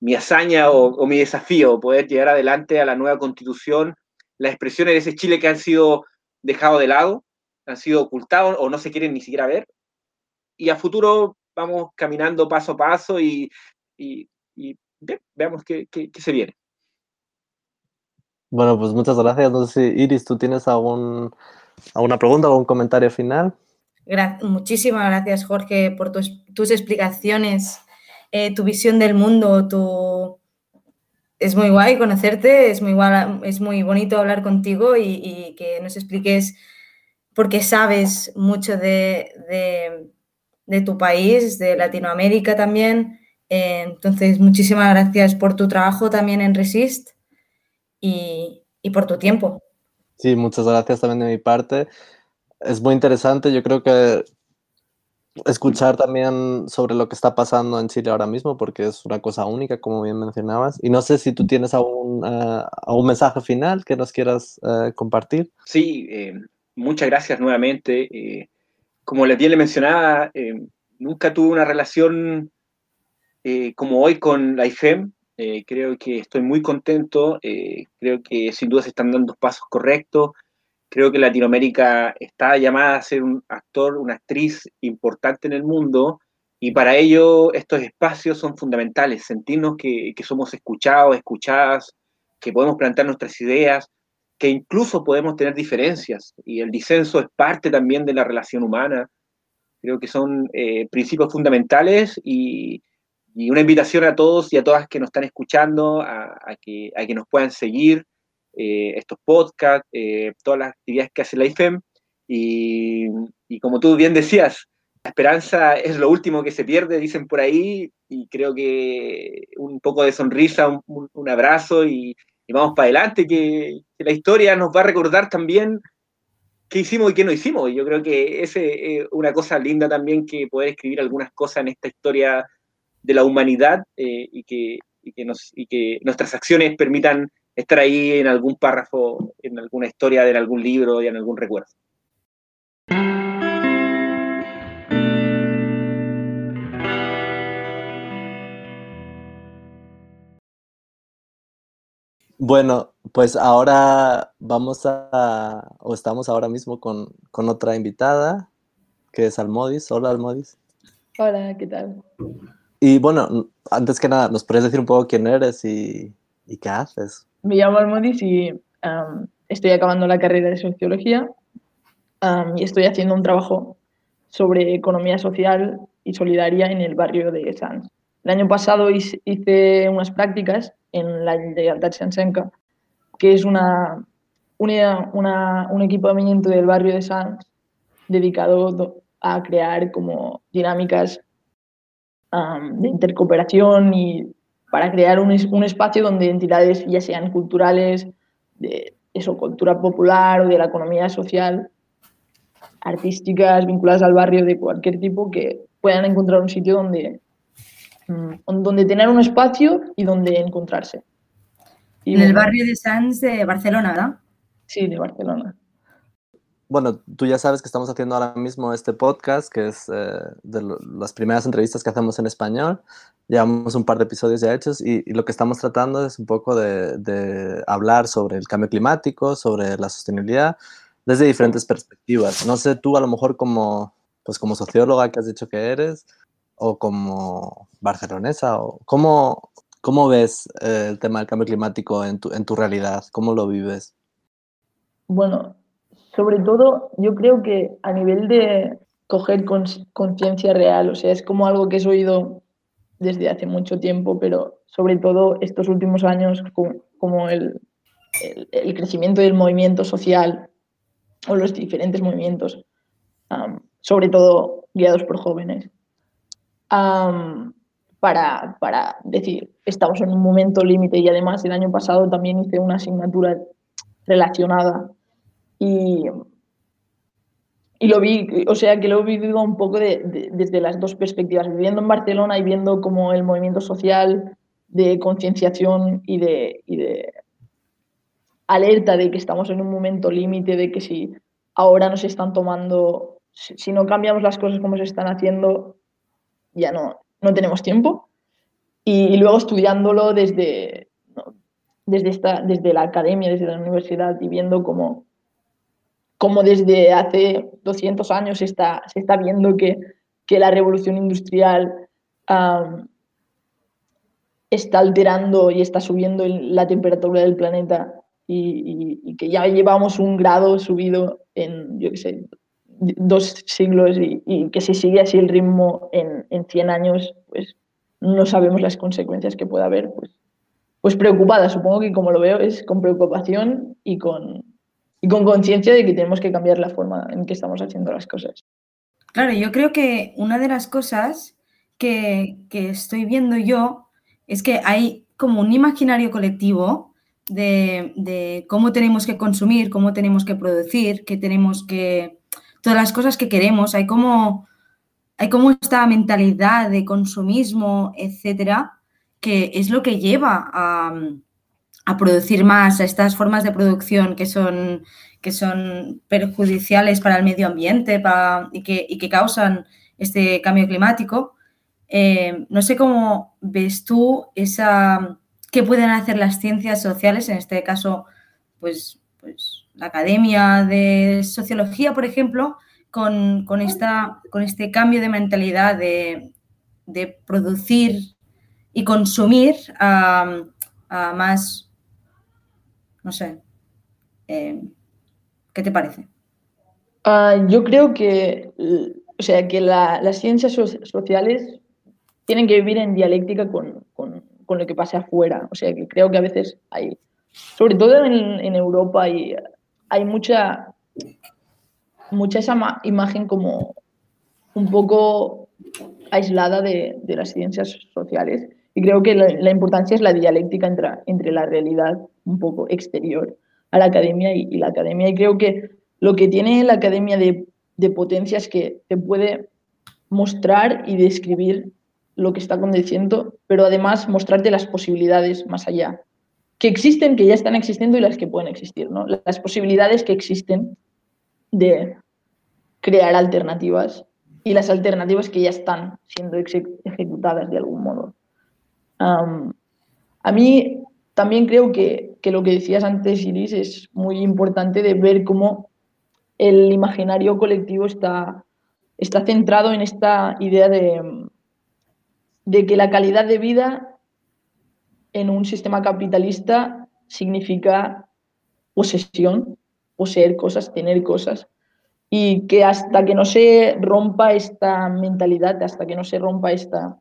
mi hazaña o, mi desafío, poder llegar adelante a la nueva constitución, las expresiones de ese Chile que han sido dejado de lado, han sido ocultados o no se quieren ni siquiera ver. Y a futuro vamos caminando paso a paso y, veamos qué, se viene. Bueno, pues muchas gracias. No sé si Iris, ¿tú tienes algún, alguna pregunta algún comentario final? muchísimas gracias, Jorge, por tus, tus explicaciones, eh, tu visión del mundo, tu... Es muy guay conocerte, es muy, es muy bonito hablar contigo y, que nos expliques porque sabes mucho de, tu país, de Latinoamérica también. Eh, entonces, muchísimas gracias por tu trabajo también en Resist y, por tu tiempo. Sí, muchas gracias también de mi parte. Es muy interesante, yo creo que escuchar también sobre lo que está pasando en Chile ahora mismo, porque es una cosa única, como bien mencionabas. Y no sé si tú tienes algún, uh, mensaje final que nos quieras eh, compartir. Sí, muchas gracias nuevamente. Eh, como les bien le mencionaba, eh, nunca tuve una relación eh, como hoy con la IFEM. Creo que estoy muy contento. creo que sin duda se están dando pasos correctos. Creo que Latinoamérica está llamada a ser un actor, una actriz importante en el mundo. Y para ello estos espacios son fundamentales, sentirnos que, que somos escuchados, escuchadas, que podemos plantear nuestras ideas, que incluso podemos tener diferencias y el disenso es parte también de la relación humana. Creo que son eh, principios fundamentales y, una invitación a todos y a todas que nos están escuchando a, que, a que, nos puedan seguir eh, estos podcasts, eh, todas las actividades que hace la IFEM. Y, como tú bien decías, la esperanza es lo último que se pierde, dicen por ahí, y creo que un poco de sonrisa, un abrazo y, y vamos para adelante, que, la historia nos va a recordar también qué hicimos y qué no hicimos. Y yo creo que es una cosa linda también que poder escribir algunas cosas en esta historia de la humanidad eh, y, que, nos, y que nuestras acciones permitan estar ahí en algún párrafo, en alguna historia, en algún libro y en algún recuerdo. Bueno, pues ahora vamos a, o estamos ahora mismo con, otra invitada, que es Almodis. Hola, Almodis. Hola, ¿qué tal? Y bueno, antes que nada, ¿nos puedes decir un poco quién eres y, qué haces? Me llamo Almodis y estoy acabando la carrera de Sociología y estoy haciendo un trabajo sobre economía social y solidaria en el barrio de Sanz. El año pasado hice unas prácticas en la Lleialtat Sensenca, que es una, una, un equipamiento del barrio de Sanz dedicado a crear como dinámicas de intercooperación y para crear un, un, espacio donde entidades, ya sean culturales, de eso, cultura popular o de la economía social, artísticas vinculadas al barrio de cualquier tipo, que puedan encontrar un sitio donde Mm, donde tener un espacio y donde encontrarse. en el barrio de Sants de Barcelona, ¿verdad? Sí, de Barcelona. Bueno, tú ya sabes que estamos haciendo ahora mismo este podcast, que es eh, de las primeras entrevistas que hacemos en español. Llevamos un par de episodios ya hechos y, lo que estamos tratando es un poco de, hablar sobre el cambio climático, sobre la sostenibilidad, desde diferentes perspectivas. No sé, tú a lo mejor como, pues como socióloga que has dicho que eres, o como barcelonesa, o cómo, cómo ves eh, el tema del cambio climático en tu, en tu realidad, cómo lo vives. Bueno, sobre todo yo creo que a nivel de coger conciencia real, o sea, es como algo que he oído desde hace mucho tiempo, pero sobre todo estos últimos años, como, el, el, crecimiento del movimiento social o los diferentes movimientos, sobre todo guiados por jóvenes, para, para decir, estamos en un momento límite y además el año pasado también hice una asignatura relacionada y, y lo vi, o sea, que lo he vivido un poco desde las dos perspectivas, viviendo en Barcelona y viendo como el movimiento social de concienciación y de, y de alerta de que estamos en un momento límite, de que si ahora nos están tomando, si, no cambiamos las cosas como se están haciendo, ya no, no tenemos tiempo. Y, luego estudiándolo desde, desde, esta, desde la academia, desde la universidad y viendo cómo como desde hace 200 años está, se está viendo que, que la revolución industrial está alterando y está subiendo la temperatura del planeta y, que ya llevamos un grado subido en, yo qué sé, dos siglos y, que si sigue así el ritmo en, en 100 años, pues no sabemos las consecuencias que pueda haber. Pues, pues preocupada, supongo que como lo veo es con preocupación y con, y con conciencia de que tenemos que cambiar la forma en que estamos haciendo las cosas. Claro, yo creo que una de las cosas que, estoy viendo yo es que hay como un imaginario colectivo de, cómo tenemos que consumir, cómo tenemos que producir, que tenemos que... Todas las cosas que queremos, hay como, hay como esta mentalidad de consumismo, etcétera, que es lo que lleva a, a producir más, a estas formas de producción que son, que son perjudiciales para el medio ambiente y, que, causan este cambio climático. Eh, no sé cómo ves tú esa, qué pueden hacer las ciencias sociales, en este caso, pues, pues la Academia de Sociología, por ejemplo, con, esta, con este cambio de mentalidad de, producir y consumir a más no sé. Eh, ¿Qué te parece? Ah, yo creo que, o sea, que las ciencias sociales tienen que vivir en dialéctica con, lo que pasa afuera. O sea, que creo que a veces hay, sobre todo en, Europa, hay, hay mucha, mucha esa imagen como un poco aislada de, las ciencias sociales. Y creo que la, importancia es la dialéctica entre, entre la realidad un poco exterior a la academia y, la academia. Y creo que lo que tiene la academia de, potencia es que te puede mostrar y describir lo que está aconteciendo, pero además mostrarte las posibilidades más allá, que existen, que ya están existiendo y las que pueden existir, ¿no? Las posibilidades que existen de crear alternativas y las alternativas que ya están siendo ejecutadas de algún modo. A mí también creo que, lo que decías antes, Iris, es muy importante de ver cómo el imaginario colectivo está, está centrado en esta idea de, de que la calidad de vida en un sistema capitalista significa posesión, poseer cosas, tener cosas, y que hasta que no se rompa esta mentalidad, hasta que no se rompa esta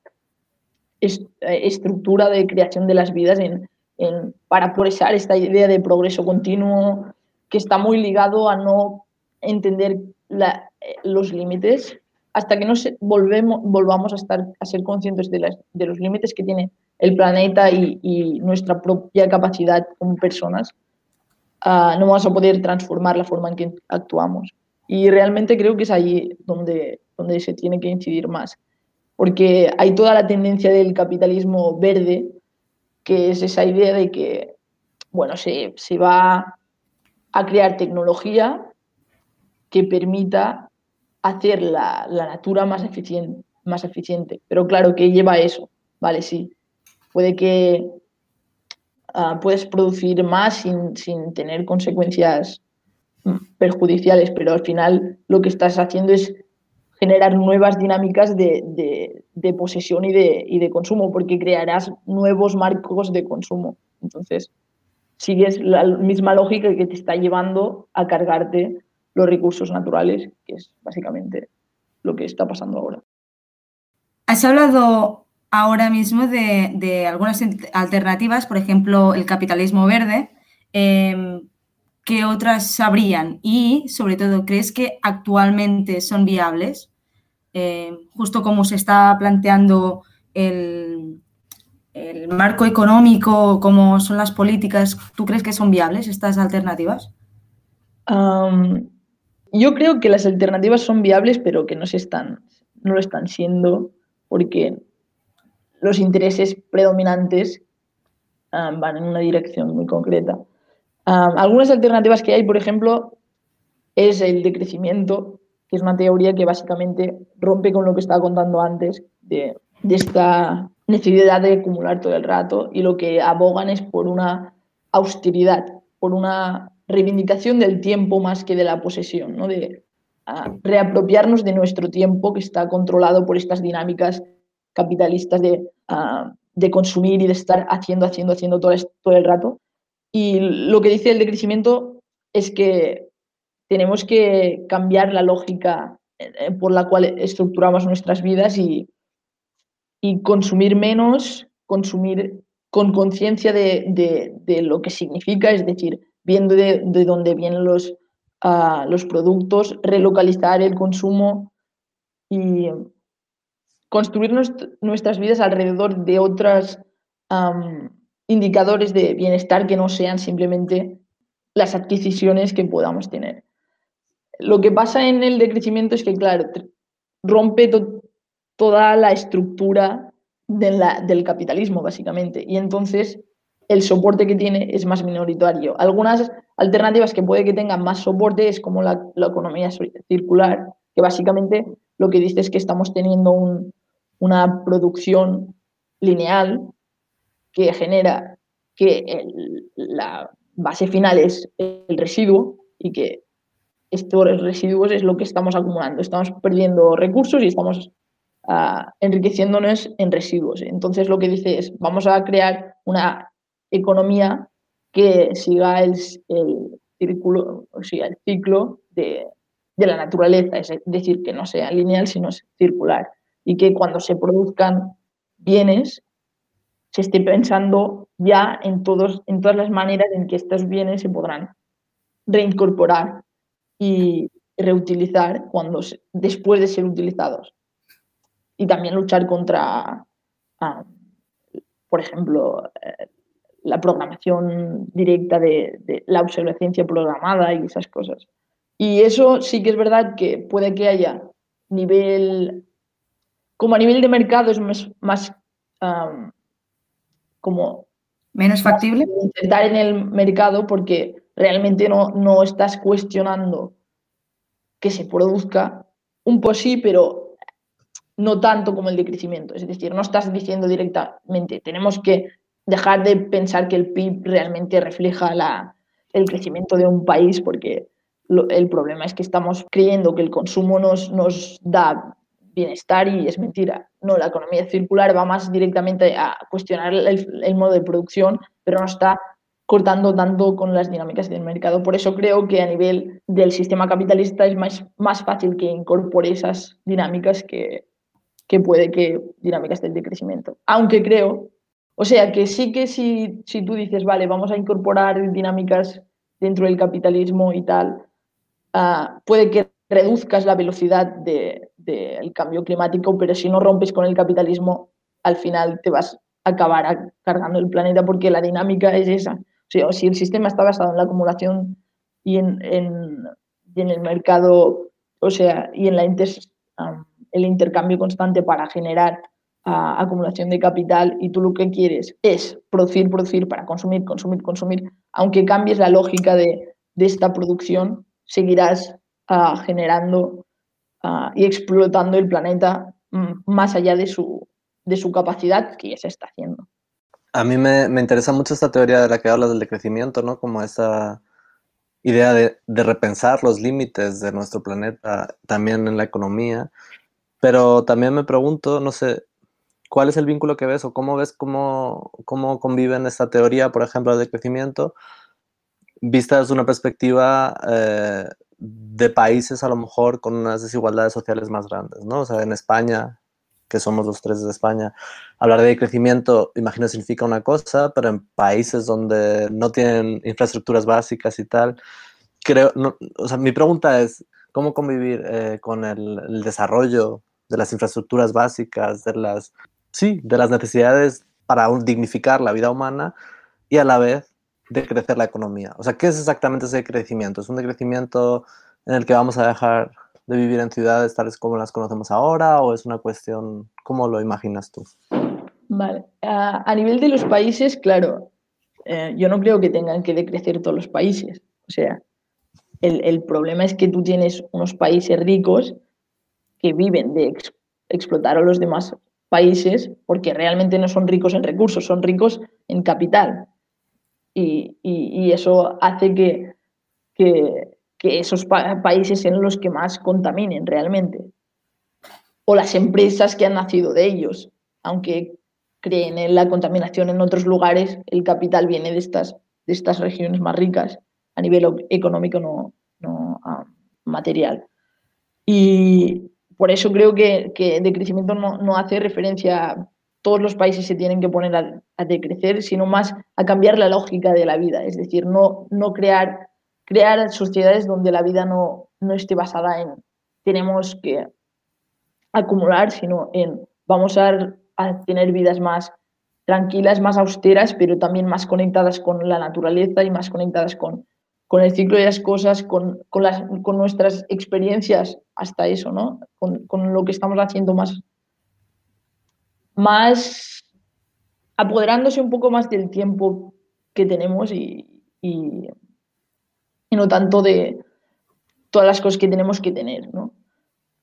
estructura de creación de las vidas en, para progresar esta idea de progreso continuo que está muy ligado a no entender los límites hasta que no volvemos, volvamos a, estar, a ser conscientes de, los límites que tiene el planeta y, nuestra propia capacidad como personas, ah, no vamos a poder transformar la forma en que actuamos. Y realmente creo que es ahí donde, donde se tiene que incidir más, porque hay toda la tendencia del capitalismo verde que es esa idea de que, bueno, se, se va a crear tecnología que permita hacer la, la natura más eficiente, más eficiente. Pero claro, ¿qué lleva eso? Vale, sí. Puede que uh, puedes producir más sin, sin, tener consecuencias mm, perjudiciales, pero al final lo que estás haciendo es generar nuevas dinámicas de, de, de posesión y de, y de consumo, porque crearás nuevos marcos de consumo. Entonces, sigues la misma lógica que te está llevando a cargarte los recursos naturales, que es básicamente lo que está pasando ahora. Has hablado ahora mismo de, algunas alternativas, por ejemplo, el capitalismo verde. Eh, ¿Qué otras habrían? Y, sobre todo, ¿crees que actualmente son viables? Eh, justo como se está planteando el, el marco económico, cómo son las políticas, ¿tú crees que son viables estas alternativas? Yo creo que las alternativas son viables, pero que no, se están, no lo están siendo porque los intereses predominantes van en una dirección muy concreta. Algunas alternativas que hay, por ejemplo, es el decrecimiento, que es una teoría que básicamente rompe con lo que estaba contando antes de, esta necesidad de acumular todo el rato y lo que abogan es por una austeridad, por una reivindicación del tiempo más que de la posesión, ¿no? de reapropiarnos de nuestro tiempo que está controlado por estas dinámicas capitalistas de, de consumir y de estar haciendo, haciendo, haciendo todo el rato. Y lo que dice el decrecimiento es que tenemos que cambiar la lógica eh, por la cual estructuramos nuestras vidas y, y consumir menos, consumir con conciencia de, de, lo que significa, es decir, viendo de, de dónde vienen los, uh, los productos, relocalizar el consumo y construir nuestras vidas alrededor de otros indicadores de bienestar que no sean simplemente las adquisiciones que podamos tener. Lo que pasa en el decrecimiento es que, claro, rompe to toda la estructura del capitalismo, básicamente. Y entonces el soporte que tiene es más minoritario. Algunas alternativas que puede que tengan más soporte es como la, economía circular, que básicamente lo que dice es que estamos teniendo un, una producción lineal que genera que la base final es el residuo y que estos residuos es lo que estamos acumulando. Estamos perdiendo recursos y estamos uh, enriqueciéndonos en residuos. Entonces lo que dice es, vamos a crear una economía que siga el, el círculo, o sea, el ciclo de, de, la naturaleza, es decir, que no sea lineal, sino circular, y que cuando se produzcan bienes se esté pensando ya en, todos, en todas las maneras en que estos bienes se podrán reincorporar y reutilizar cuando después de ser utilizados. Y también luchar contra, uh, por ejemplo, eh, la programación directa de, de, la obsolescencia programada y esas cosas. Y eso sí que es verdad que puede que haya nivel, como a nivel de mercado es más, más um, como... Menos factible. Intentar en el mercado porque realmente no, no estás cuestionando que se produzca un po' sí, pero no tanto como el de crecimiento. Es decir, no estás diciendo directamente, tenemos que dejar de pensar que el PIB realmente refleja la, el crecimiento de un país, porque el problema es que estamos creyendo que el consumo nos, nos da bienestar y es mentira. No, la economía circular va más directamente a cuestionar el modo de producción, pero no está cortando tanto con las dinámicas del mercado. Por eso creo que a nivel del sistema capitalista es más, más fácil que incorpore esas dinámicas que, que puede que dinámicas del decrecimiento. Aunque creo o sea que sí que si, si tú dices, vale, vamos a incorporar dinámicas dentro del capitalismo y tal, uh, puede que reduzcas la velocidad del de, de cambio climático, pero si no rompes con el capitalismo, al final te vas a acabar cargando el planeta porque la dinámica es esa. O sea, si el sistema está basado en la acumulación y en, en, el mercado, o sea, y en la inter, el intercambio constante para generar a acumulación de capital y tú lo que quieres es producir, producir para consumir, consumir, consumir, aunque cambies la lógica de, de esta producción, seguirás ah, generando ah, y explotando el planeta mm, más allá de su, de su capacidad que ya se está haciendo. A mí me, me, interesa mucho esta teoría de la que hablas del decrecimiento, ¿no? Como esa idea de, de repensar los límites de nuestro planeta también en la economía. Pero también me pregunto, no sé, ¿cuál es el vínculo que ves o cómo ves cómo, cómo conviven esta teoría, por ejemplo, de crecimiento, vista desde una perspectiva eh, de países a lo mejor con unas desigualdades sociales más grandes, ¿no? O sea, en España, que somos los tres de España, hablar de crecimiento, imagino, significa una cosa, pero en países donde no tienen infraestructuras básicas y tal, creo, o sea, mi pregunta es, ¿cómo convivir eh, con el, desarrollo de las infraestructuras básicas, de las, sí, de las necesidades para dignificar la vida humana y a la vez de crecer la economía? O sea, ¿qué es exactamente ese crecimiento? ¿Es un crecimiento en el que vamos a dejar de vivir en ciudades tales como las conocemos ahora o es una cuestión, ¿cómo lo imaginas tú? Vale, a, nivel de los países, claro, eh, yo no creo que tengan que decrecer todos los países. O sea, el, el, problema es que tú tienes unos países ricos que viven de ex, explotar a los demás países porque realmente no son ricos en recursos, son ricos en capital. Y, y, y eso hace que, que, que esos pa países sean los que más contaminen realmente. O las empresas que han nacido de ellos. Aunque creen en la contaminación en otros lugares, el capital viene de estas, de estas regiones más ricas a nivel económico, no, no uh, material. Y por eso creo que, que de crecimiento no, no, hace referencia a todos los países se tienen que poner a, a decrecer, sino más a cambiar la lógica de la vida. Es decir, no, no crear crear sociedades donde la vida no, no esté basada en tenemos que acumular, sino en vamos a, tener vidas más tranquilas, más austeras, pero también más conectadas con la naturaleza y más conectadas con, con el ciclo de las cosas, con, con, las, con nuestras experiencias, hasta eso, ¿no? Con, con, lo que estamos haciendo más, más apoderándose un poco más del tiempo que tenemos y y no tanto de todas las cosas que tenemos que tener, ¿no?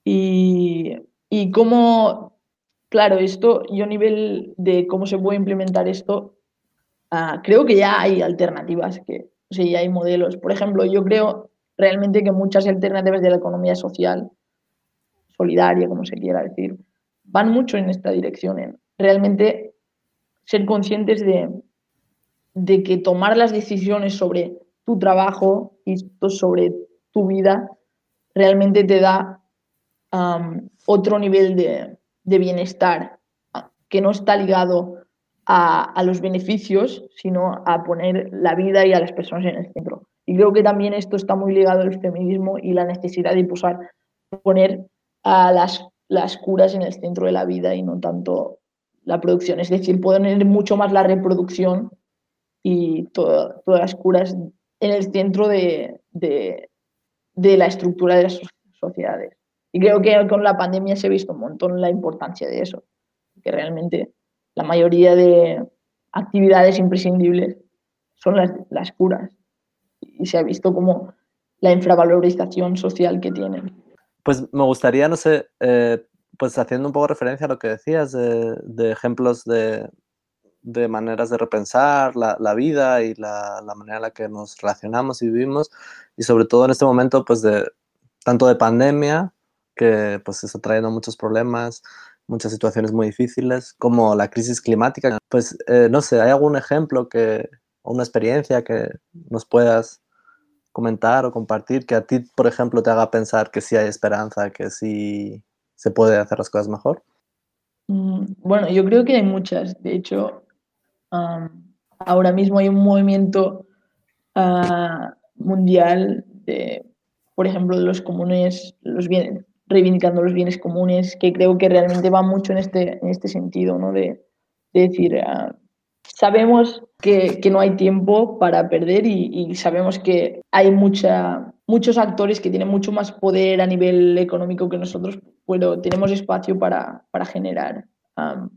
Y, y cómo, claro, esto, yo a nivel de cómo se puede implementar esto, uh, creo que ya hay alternativas, que, o ya hay modelos. Por ejemplo, yo creo realmente que muchas alternativas de la economía social, solidaria, como se quiera decir, van mucho en esta dirección, en realmente ser conscientes de, de que tomar las decisiones sobre tu trabajo y sobre tu vida realmente te da otro nivel de, bienestar que no está ligado a, los beneficios, sino a poner la vida y a las personas en el centro. Y creo que también esto está muy ligado al feminismo y la necesidad de posar, poner a las, curas en el centro de la vida y no tanto la producción. Es decir, poner mucho más la reproducción y todas las curas en el centro de, de, de, la estructura de las sociedades. Y creo que con la pandemia se ha visto un montón la importancia de eso, que realmente la mayoría de actividades imprescindibles son las, las curas y se ha visto como la infravalorización social que tienen. Pues me gustaría, no sé, eh, pues haciendo un poco referencia a lo que decías de, de ejemplos de, de maneras de repensar la, la vida y la, la, manera en la que nos relacionamos y vivimos, y sobre todo en este momento, pues de tanto de pandemia, que pues está trayendo muchos problemas, muchas situaciones muy difíciles, como la crisis climática. Pues eh, no sé, ¿hay algún ejemplo que, o una experiencia que nos puedas comentar o compartir que a ti, por ejemplo, te haga pensar que sí hay esperanza, que sí se puede hacer las cosas mejor? Mm, bueno, yo creo que hay muchas. De hecho, Um, ahora mismo hay un movimiento uh, mundial de, por ejemplo, de los comunes, los bienes, reivindicando los bienes comunes, que creo que realmente va mucho en este, en este sentido, ¿no? De, de decir, uh, sabemos que, que, no hay tiempo para perder y, y, sabemos que hay mucha, muchos actores que tienen mucho más poder a nivel económico que nosotros, pero tenemos espacio para, para generar um,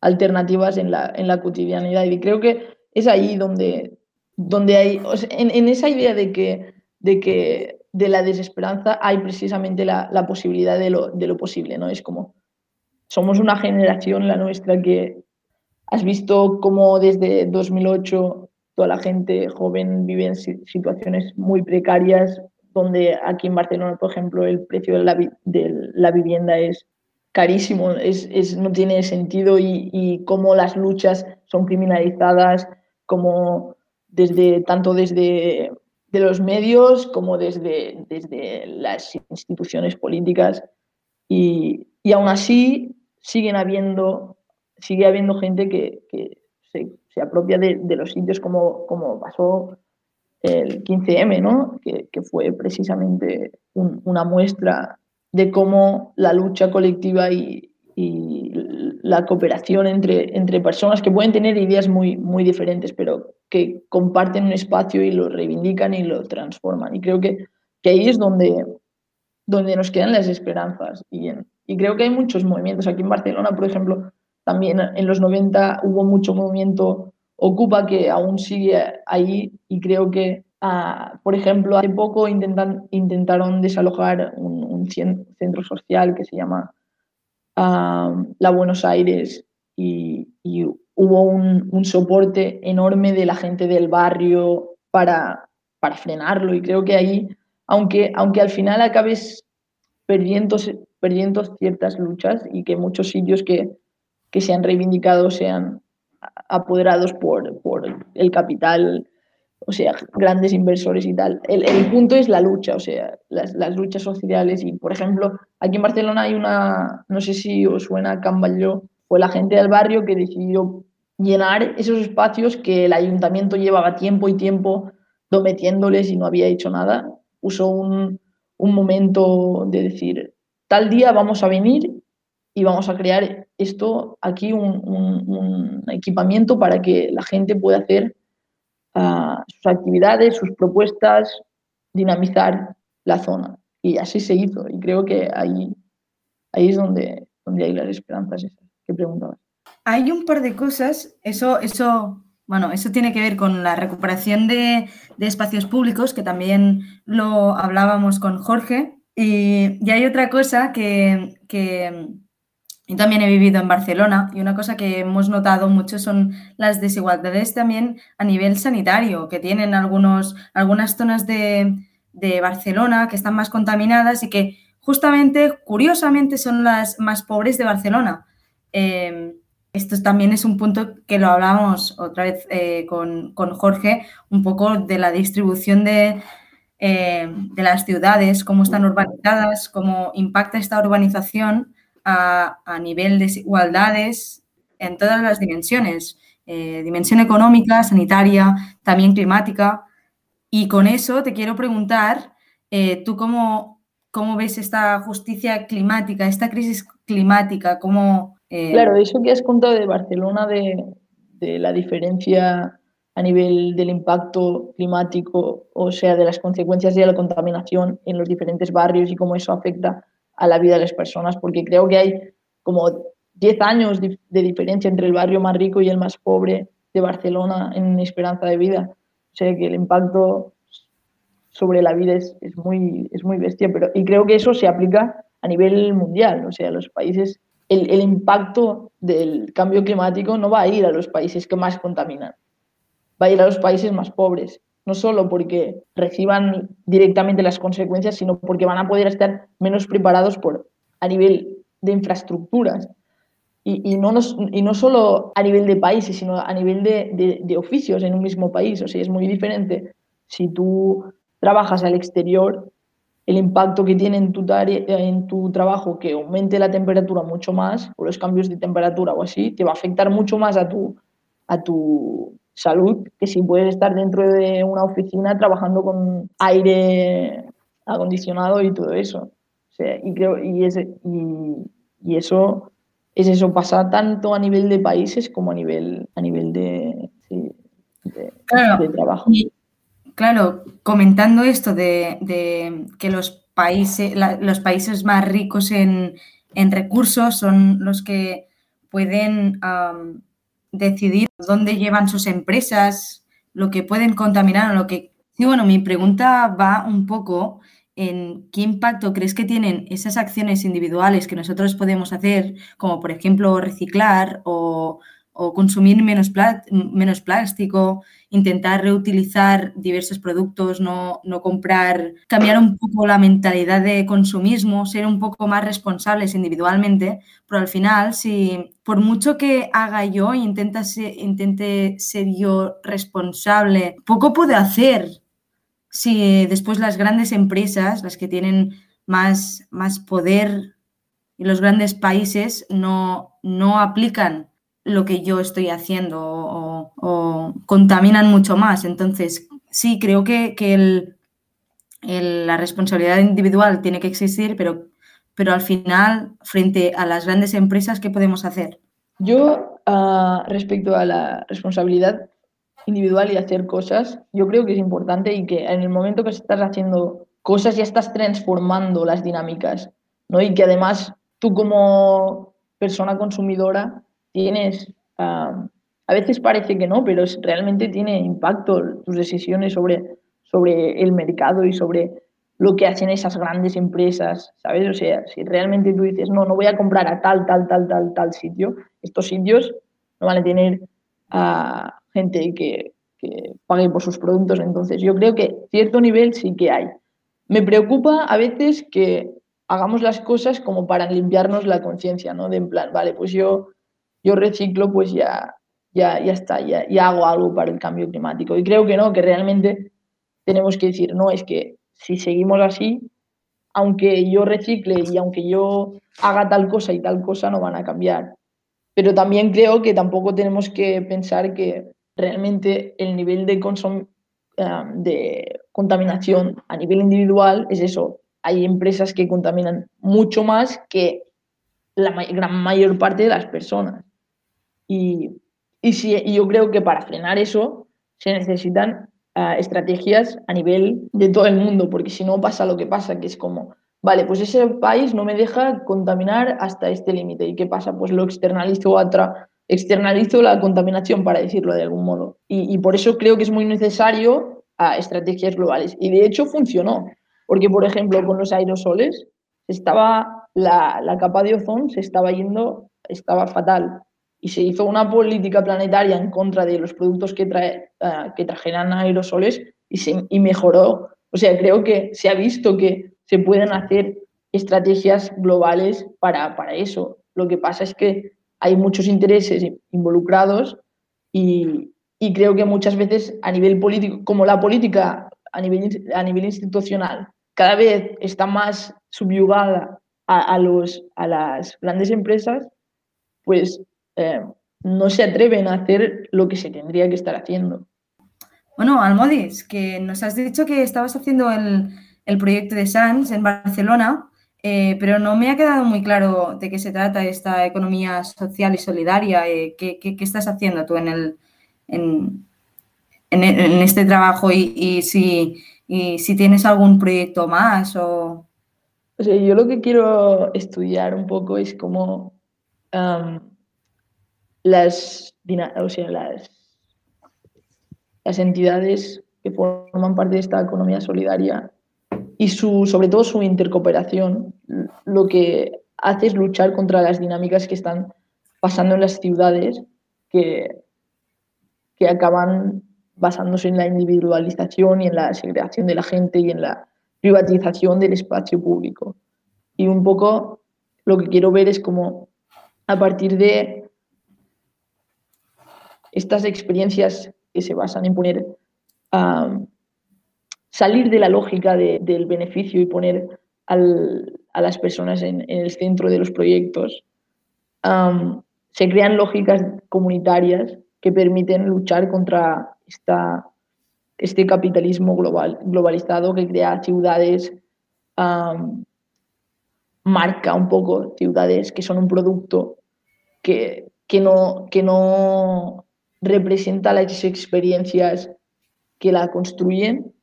alternativas en la, en la cotidianidad. Y creo que es ahí donde, donde hay, en, en, esa idea de que, de, que, de la desesperanza hay precisamente la, la posibilidad de lo, de lo, posible, ¿no? Es como, somos una generación, la nuestra, que has visto cómo desde 2008 toda la gente joven vive en situaciones muy precarias, donde aquí en Barcelona, por ejemplo, el precio de la, de la vivienda es carísimo, es, es, no tiene sentido y, y cómo las luchas son criminalizadas, como desde, tanto desde de los medios como desde, desde las instituciones políticas y, y aún así siguen habiendo, sigue habiendo gente que, que se, se, apropia de, de, los sitios como, como pasó el 15M, ¿no? que, que fue precisamente un, una muestra de cómo la lucha colectiva y, la cooperación entre, entre personas que pueden tener ideas muy, muy diferentes, pero que comparten un espacio y lo reivindican y lo transforman. Y creo que, que ahí es donde, donde nos quedan las esperanzas. Y, y creo que hay muchos movimientos. Aquí en Barcelona, por ejemplo, también en los 90 hubo mucho movimiento Ocupa que aún sigue ahí y creo que, uh, por ejemplo, hace poco intentan, intentaron desalojar un, centro social que se llama uh, La Buenos Aires y, y hubo un, un, soporte enorme de la gente del barrio para, para frenarlo. Y creo que ahí, aunque, aunque al final acabes perdiendo, perdiendo ciertas luchas y que muchos sitios que, que se han reivindicado sean apoderados por, por el capital, o sea, grandes inversores y tal. El, el punto es la lucha, o sea, las, las, luchas sociales y, por ejemplo, aquí en Barcelona hay una, no sé si os suena Can Batlló, fue la gente del barrio que decidió llenar esos espacios que el ayuntamiento llevaba tiempo y tiempo dometiéndoles y no había hecho nada. Usó un, un momento de decir, tal día vamos a venir y vamos a crear esto aquí, un, un equipamiento para que la gente pueda hacer sus actividades, sus propuestas, dinamizar la zona. Y así se hizo. Y creo que ahí, ahí es donde, donde hay las esperanzas esas que preguntabas. Hay un par de cosas, eso, eso, bueno, eso tiene que ver con la recuperación de, de espacios públicos, que también lo hablábamos con Jorge. Y, y hay otra cosa que, que yo también he vivido en Barcelona y una cosa que hemos notado mucho son las desigualdades también a nivel sanitario, que tienen algunos, algunas zonas de, de Barcelona que están más contaminadas y que justamente, curiosamente, son las más pobres de Barcelona. Eh, esto también es un punto que lo hablamos otra vez eh, con, con, Jorge, un poco de la distribución de, eh, de, las ciudades, cómo están urbanizadas, cómo impacta esta urbanización a, nivel de desigualdades en todas las dimensiones, eh, dimensión económica, sanitaria, también climática. Y con eso te quiero preguntar, eh, ¿tú cómo, cómo ves esta justicia climática, esta crisis climática? ¿Cómo, eh... Claro, eso que has contado de Barcelona, de, de, la diferencia a nivel del impacto climático, o sea, de las consecuencias de la contaminación en los diferentes barrios y cómo eso afecta a la vida de las personas, porque creo que hay como 10 años de, diferencia entre el barrio más rico y el más pobre de Barcelona en esperanza de vida. O sea que el impacto sobre la vida es, es, muy, es muy bestia, pero, y creo que eso se aplica a nivel mundial, o sea, los países, el, el impacto del cambio climático no va a ir a los países que más contaminan, va a ir a los países más pobres no solo porque reciban directamente las consecuencias, sino porque van a poder estar menos preparados por, a nivel de infraestructuras. Y, y, no, nos, y no solo a nivel de países, sino a nivel de, de, de, oficios en un mismo país. O sea, es muy diferente si tú trabajas al exterior, el impacto que tiene en tu, en tu trabajo que aumente la temperatura mucho más, o los cambios de temperatura o así, te va a afectar mucho más a tu, a tu salud que si puedes estar dentro de una oficina trabajando con aire acondicionado y todo eso. O sea, y, creo, y, ese, y, y, eso es eso, pasa tanto a nivel de países como a nivel, a nivel de, sí, de, claro, de trabajo. Y, claro, comentando esto de, de que los países, la, los países más ricos en, en, recursos son los que pueden um, decidir dónde llevan sus empresas, lo que pueden contaminar o lo que... Sí, bueno, mi pregunta va un poco en qué impacto crees que tienen esas acciones individuales que nosotros podemos hacer, como por ejemplo reciclar o, consumir menos, menos, plástico, intentar reutilizar diversos productos, no, no, comprar, cambiar un poco la mentalidad de consumismo, ser un poco más responsables individualmente, pero al final, si por mucho que haga yo e intente ser yo responsable, poco puedo hacer. Si después las grandes empresas, las que tienen más, más poder y los grandes países no, no aplican lo que yo estoy haciendo o, contaminan mucho más. Entonces, sí, creo que, que la responsabilidad individual tiene que existir, pero, pero al final, frente a las grandes empresas, ¿qué podemos hacer? Yo, ah, respecto a la responsabilidad, individual y hacer cosas, yo creo que es importante y que en el momento que estás haciendo cosas ya estás transformando las dinámicas, ¿no? Y que además tú como persona consumidora tienes, a veces parece que no, pero realmente tiene impacto tus decisiones sobre, sobre el mercado y sobre lo que hacen esas grandes empresas, ¿sabes? O sea, si realmente tú dices, no, no voy a comprar a tal, tal, tal, tal, tal sitio, estos sitios no van a tener a gente que, pague por sus productos. Entonces, yo creo que cierto nivel sí que hay. Me preocupa a veces que hagamos las cosas como para limpiarnos la conciencia, ¿no? De en plan, vale, pues yo, yo reciclo, pues ya, ya, ya está, ya, ya hago algo para el cambio climático. Y creo que no, que realmente tenemos que decir, no, es que si seguimos así, aunque yo recicle y aunque yo haga tal cosa y tal cosa, no van a cambiar. Pero también creo que tampoco tenemos que pensar que realmente el nivel de, eh, de contaminación a nivel individual es eso. Hay empresas que contaminan mucho más que la gran mayor parte de las personas. Y, y, si, yo creo que para frenar eso se necesitan eh, estrategias a nivel de todo el mundo, porque si no pasa lo que pasa, que es como Vale, pues ese país no me deja contaminar hasta este límite. ¿Y qué pasa? Pues lo externalizo a externalizo la contaminación, para decirlo de algún modo. Y, por eso creo que es muy necesario a estrategias globales. Y de hecho funcionó, porque por ejemplo con los aerosoles estaba la, la capa de ozono se estaba yendo, estaba fatal. Y se hizo una política planetaria en contra de los productos que, trae, uh, que trajeran aerosoles y, se, y mejoró. O sea, creo que se ha visto que se pueden hacer estrategias globales para, para eso. Lo que pasa es que hay muchos intereses involucrados y, y, creo que muchas veces a nivel político, como la política a nivel, a nivel institucional cada vez está más subyugada a, a los, a las grandes empresas, pues eh, no se atreven a hacer lo que se tendría que estar haciendo. Bueno, Almodis, que nos has dicho que estabas haciendo el, el proyecto de SANS en Barcelona, eh, pero no me ha quedado muy claro de qué se trata esta economía social y solidaria. Eh, ¿qué, estás haciendo tú en, el, en, este trabajo y, si, si, tienes algún proyecto más? O... yo lo que quiero estudiar un poco es cómo las, o sea, las, las entidades que forman parte de esta economía solidaria y su, sobre todo su intercooperación lo que hace es luchar contra las dinámicas que están pasando en las ciudades que, que acaban basándose en la individualización y en la segregación de la gente y en la privatización del espacio público. Y un poco lo que quiero ver es cómo a partir de estas experiencias que se basan en poner salir de la lógica del beneficio y poner a las personas en, el centro de los proyectos, se crean lógicas comunitarias que permiten luchar contra esta, este capitalismo global, globalizado que crea ciudades, marca un poco ciudades que son un producto que, que, no, que no representa las experiencias que la construyen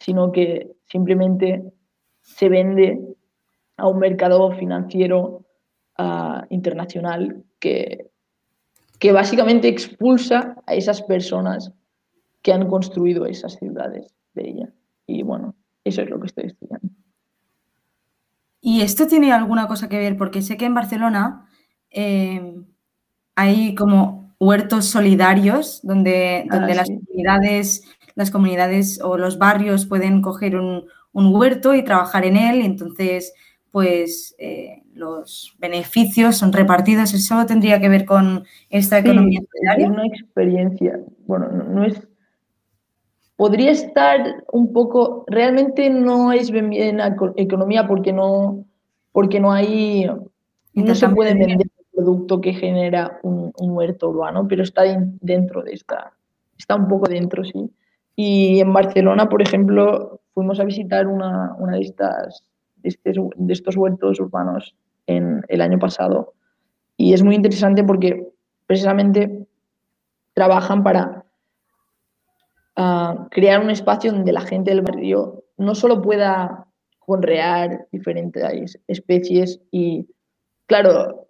sino que simplemente se vende a un mercado financiero ah, internacional que, que básicamente expulsa a esas personas que han construido esas ciudades de ella. Y bueno, eso es lo que estoy estudiando. ¿Y esto tiene alguna cosa que ver? Porque sé que en Barcelona eh, hay como huertos solidarios donde, Ah, donde las comunidades, las comunidades o los barrios pueden coger un, un huerto y trabajar en él. Y entonces pues eh, los beneficios son repartidos. ¿Eso tendría que ver con esta economía Sí, solidaria? es una experiencia, bueno, no, no es... Podría estar un poco, realmente no es bien bien eco- economía porque no, porque no hay, no se puede vender producto que genera un, un huerto urbano, pero está den- dentro de esta, está un poco dentro, sí. Y en Barcelona, por ejemplo, fuimos a visitar una, una de estas, de, de estos huertos urbanos en el año pasado y es muy interesante porque precisamente trabajan para ah, crear un espacio donde la gente del barrio no solo pueda conrear diferentes especies y, claro,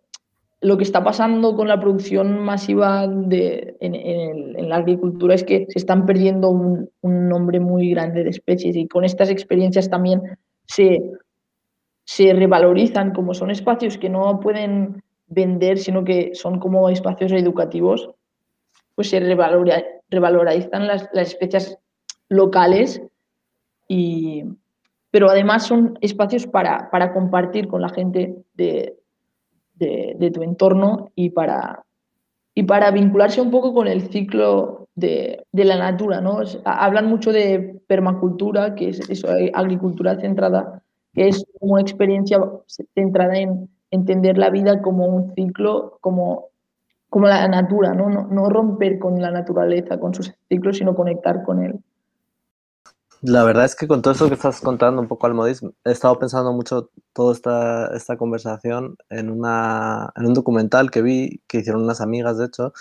lo que está pasando con la producción masiva en, la agricultura es que se están perdiendo un, nombre muy grande de especies y con estas experiencias también se, se revalorizan como son espacios que no pueden vender, sino que son como espacios educativos, pues se revalorizan las, las especies locales, y, pero además son espacios para, para compartir con la gente de, de, tu entorno y para, y para vincularse un poco con el ciclo de, de la natura. ¿no? Hablan mucho de permacultura, que es eso, agricultura centrada, que es una experiencia centrada en entender la vida como un ciclo, como, como la natura. No, no romper con la naturaleza, con sus ciclos, sino conectar con él. La verdad es que con todo esto que estás contando un poco Almodis, he estado pensando mucho toda esta, esta conversación en, una, en un documental que vi, que hicieron unas amigas, de hecho,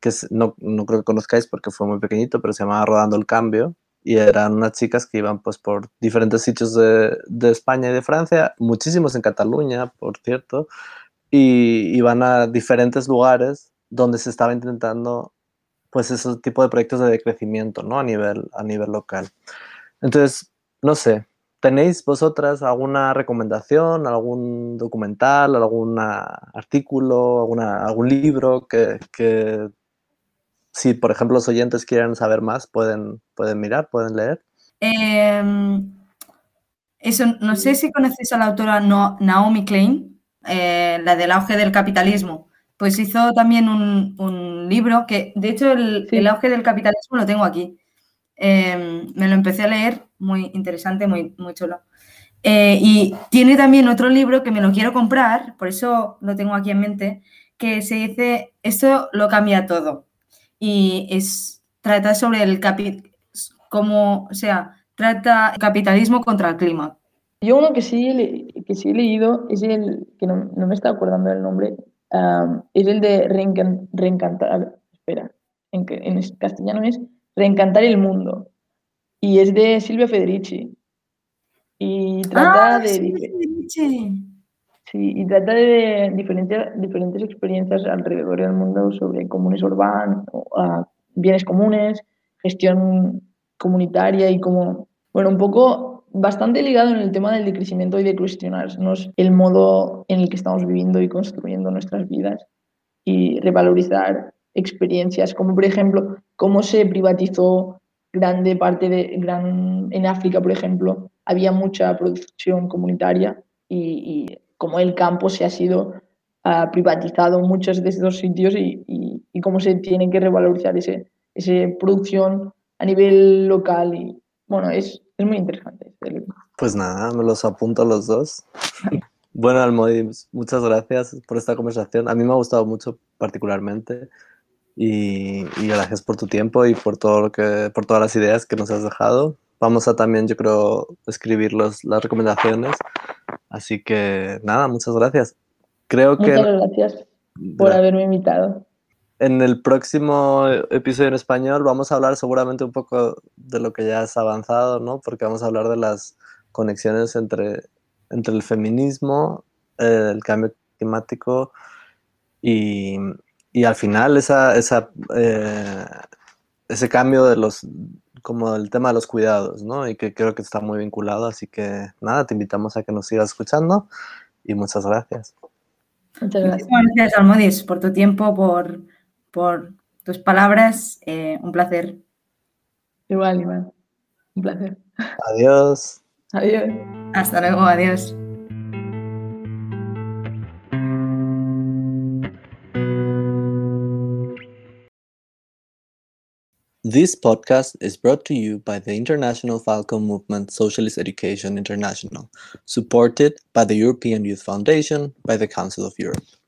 que es- no, no creo que conozcáis porque fue muy pequeñito, pero se llamaba Rodando el Cambio, y eran unas chicas que iban pues por diferentes sitios de, de España y de Francia, muchísimos en Cataluña, por cierto, y iban a diferentes lugares donde se estaba intentando pues ese tipo de proyectos de decrecimiento, ¿no? A nivel, a nivel local. Entonces, no sé, ¿tenéis vosotras alguna recomendación, algún documental, algún artículo, alguna, algún libro que, que, si, por ejemplo, los oyentes quieren saber más, pueden, pueden mirar, pueden leer? Eh, eso, no sé si conoces a la autora no, Naomi Klein, eh, la del auge del capitalismo. Pues hizo también un, un libro que, de hecho, el, Sí. el auge del capitalismo lo tengo aquí. Eh, me lo empecé a leer, muy interesante, muy, muy chulo. Eh, y tiene también otro libro que me lo quiero comprar, por eso lo tengo aquí en mente, que se dice, esto lo cambia todo. Y es, trata sobre el capi, como, o sea, trata capitalismo contra el clima. Yo uno que sí, que sí he leído es el, que no, no me está acordando del nombre, am, es el de reencan- reencantar, espera, en, en castellano es Reencantar el mundo. Y es de Silvia Federici. Y trata Ah, de, dife- sí. y trata de diferentes, diferentes experiencias alrededor del mundo sobre comunes urbanos, bienes comunes, gestión comunitaria y como, bueno, un poco bastante ligado en el tema del decrecimiento y de cuestionarnos el modo en el que estamos viviendo y construyendo nuestras vidas y revalorizar experiencias, como por ejemplo, cómo se privatizó grande parte de gran en África, por ejemplo, había mucha producción comunitaria y, y como el campo se ha sido ah, privatizado en muchos de estos sitios y, y- y cómo se tiene que revalorizar ese, esa producción a nivel local y bueno, es, es muy interesante. Pues nada, me los apunto los dos. Bueno, Almodis, muchas gracias por esta conversación. A mí me ha gustado mucho particularmente y, y gracias por tu tiempo y por todo lo que, por todas las ideas que nos has dejado. Vamos a también, yo creo, escribir los, las recomendaciones. Así que nada, muchas gracias. Creo que Muchas gracias por haberme invitado. en el próximo episodio en español vamos a hablar seguramente un poco de lo que ya has avanzado, ¿no? Porque vamos a hablar de las conexiones entre, entre el feminismo, eh, el cambio climático y, y al final esa, esa, eh, ese cambio de los como el tema de los cuidados, ¿no? Y que creo que está muy vinculado, así que nada, te invitamos a que nos sigas escuchando y muchas gracias. Muchas gracias. Muchísimas gracias, Almodis, por tu tiempo, por, por tus palabras. Eh, un placer. Igual, igual. Un placer. Adiós. Adiós. Hasta luego, adiós. This podcast is brought to you by the International Falcon Movement Socialist Education International, supported by the European Youth Foundation by the Council of Europe.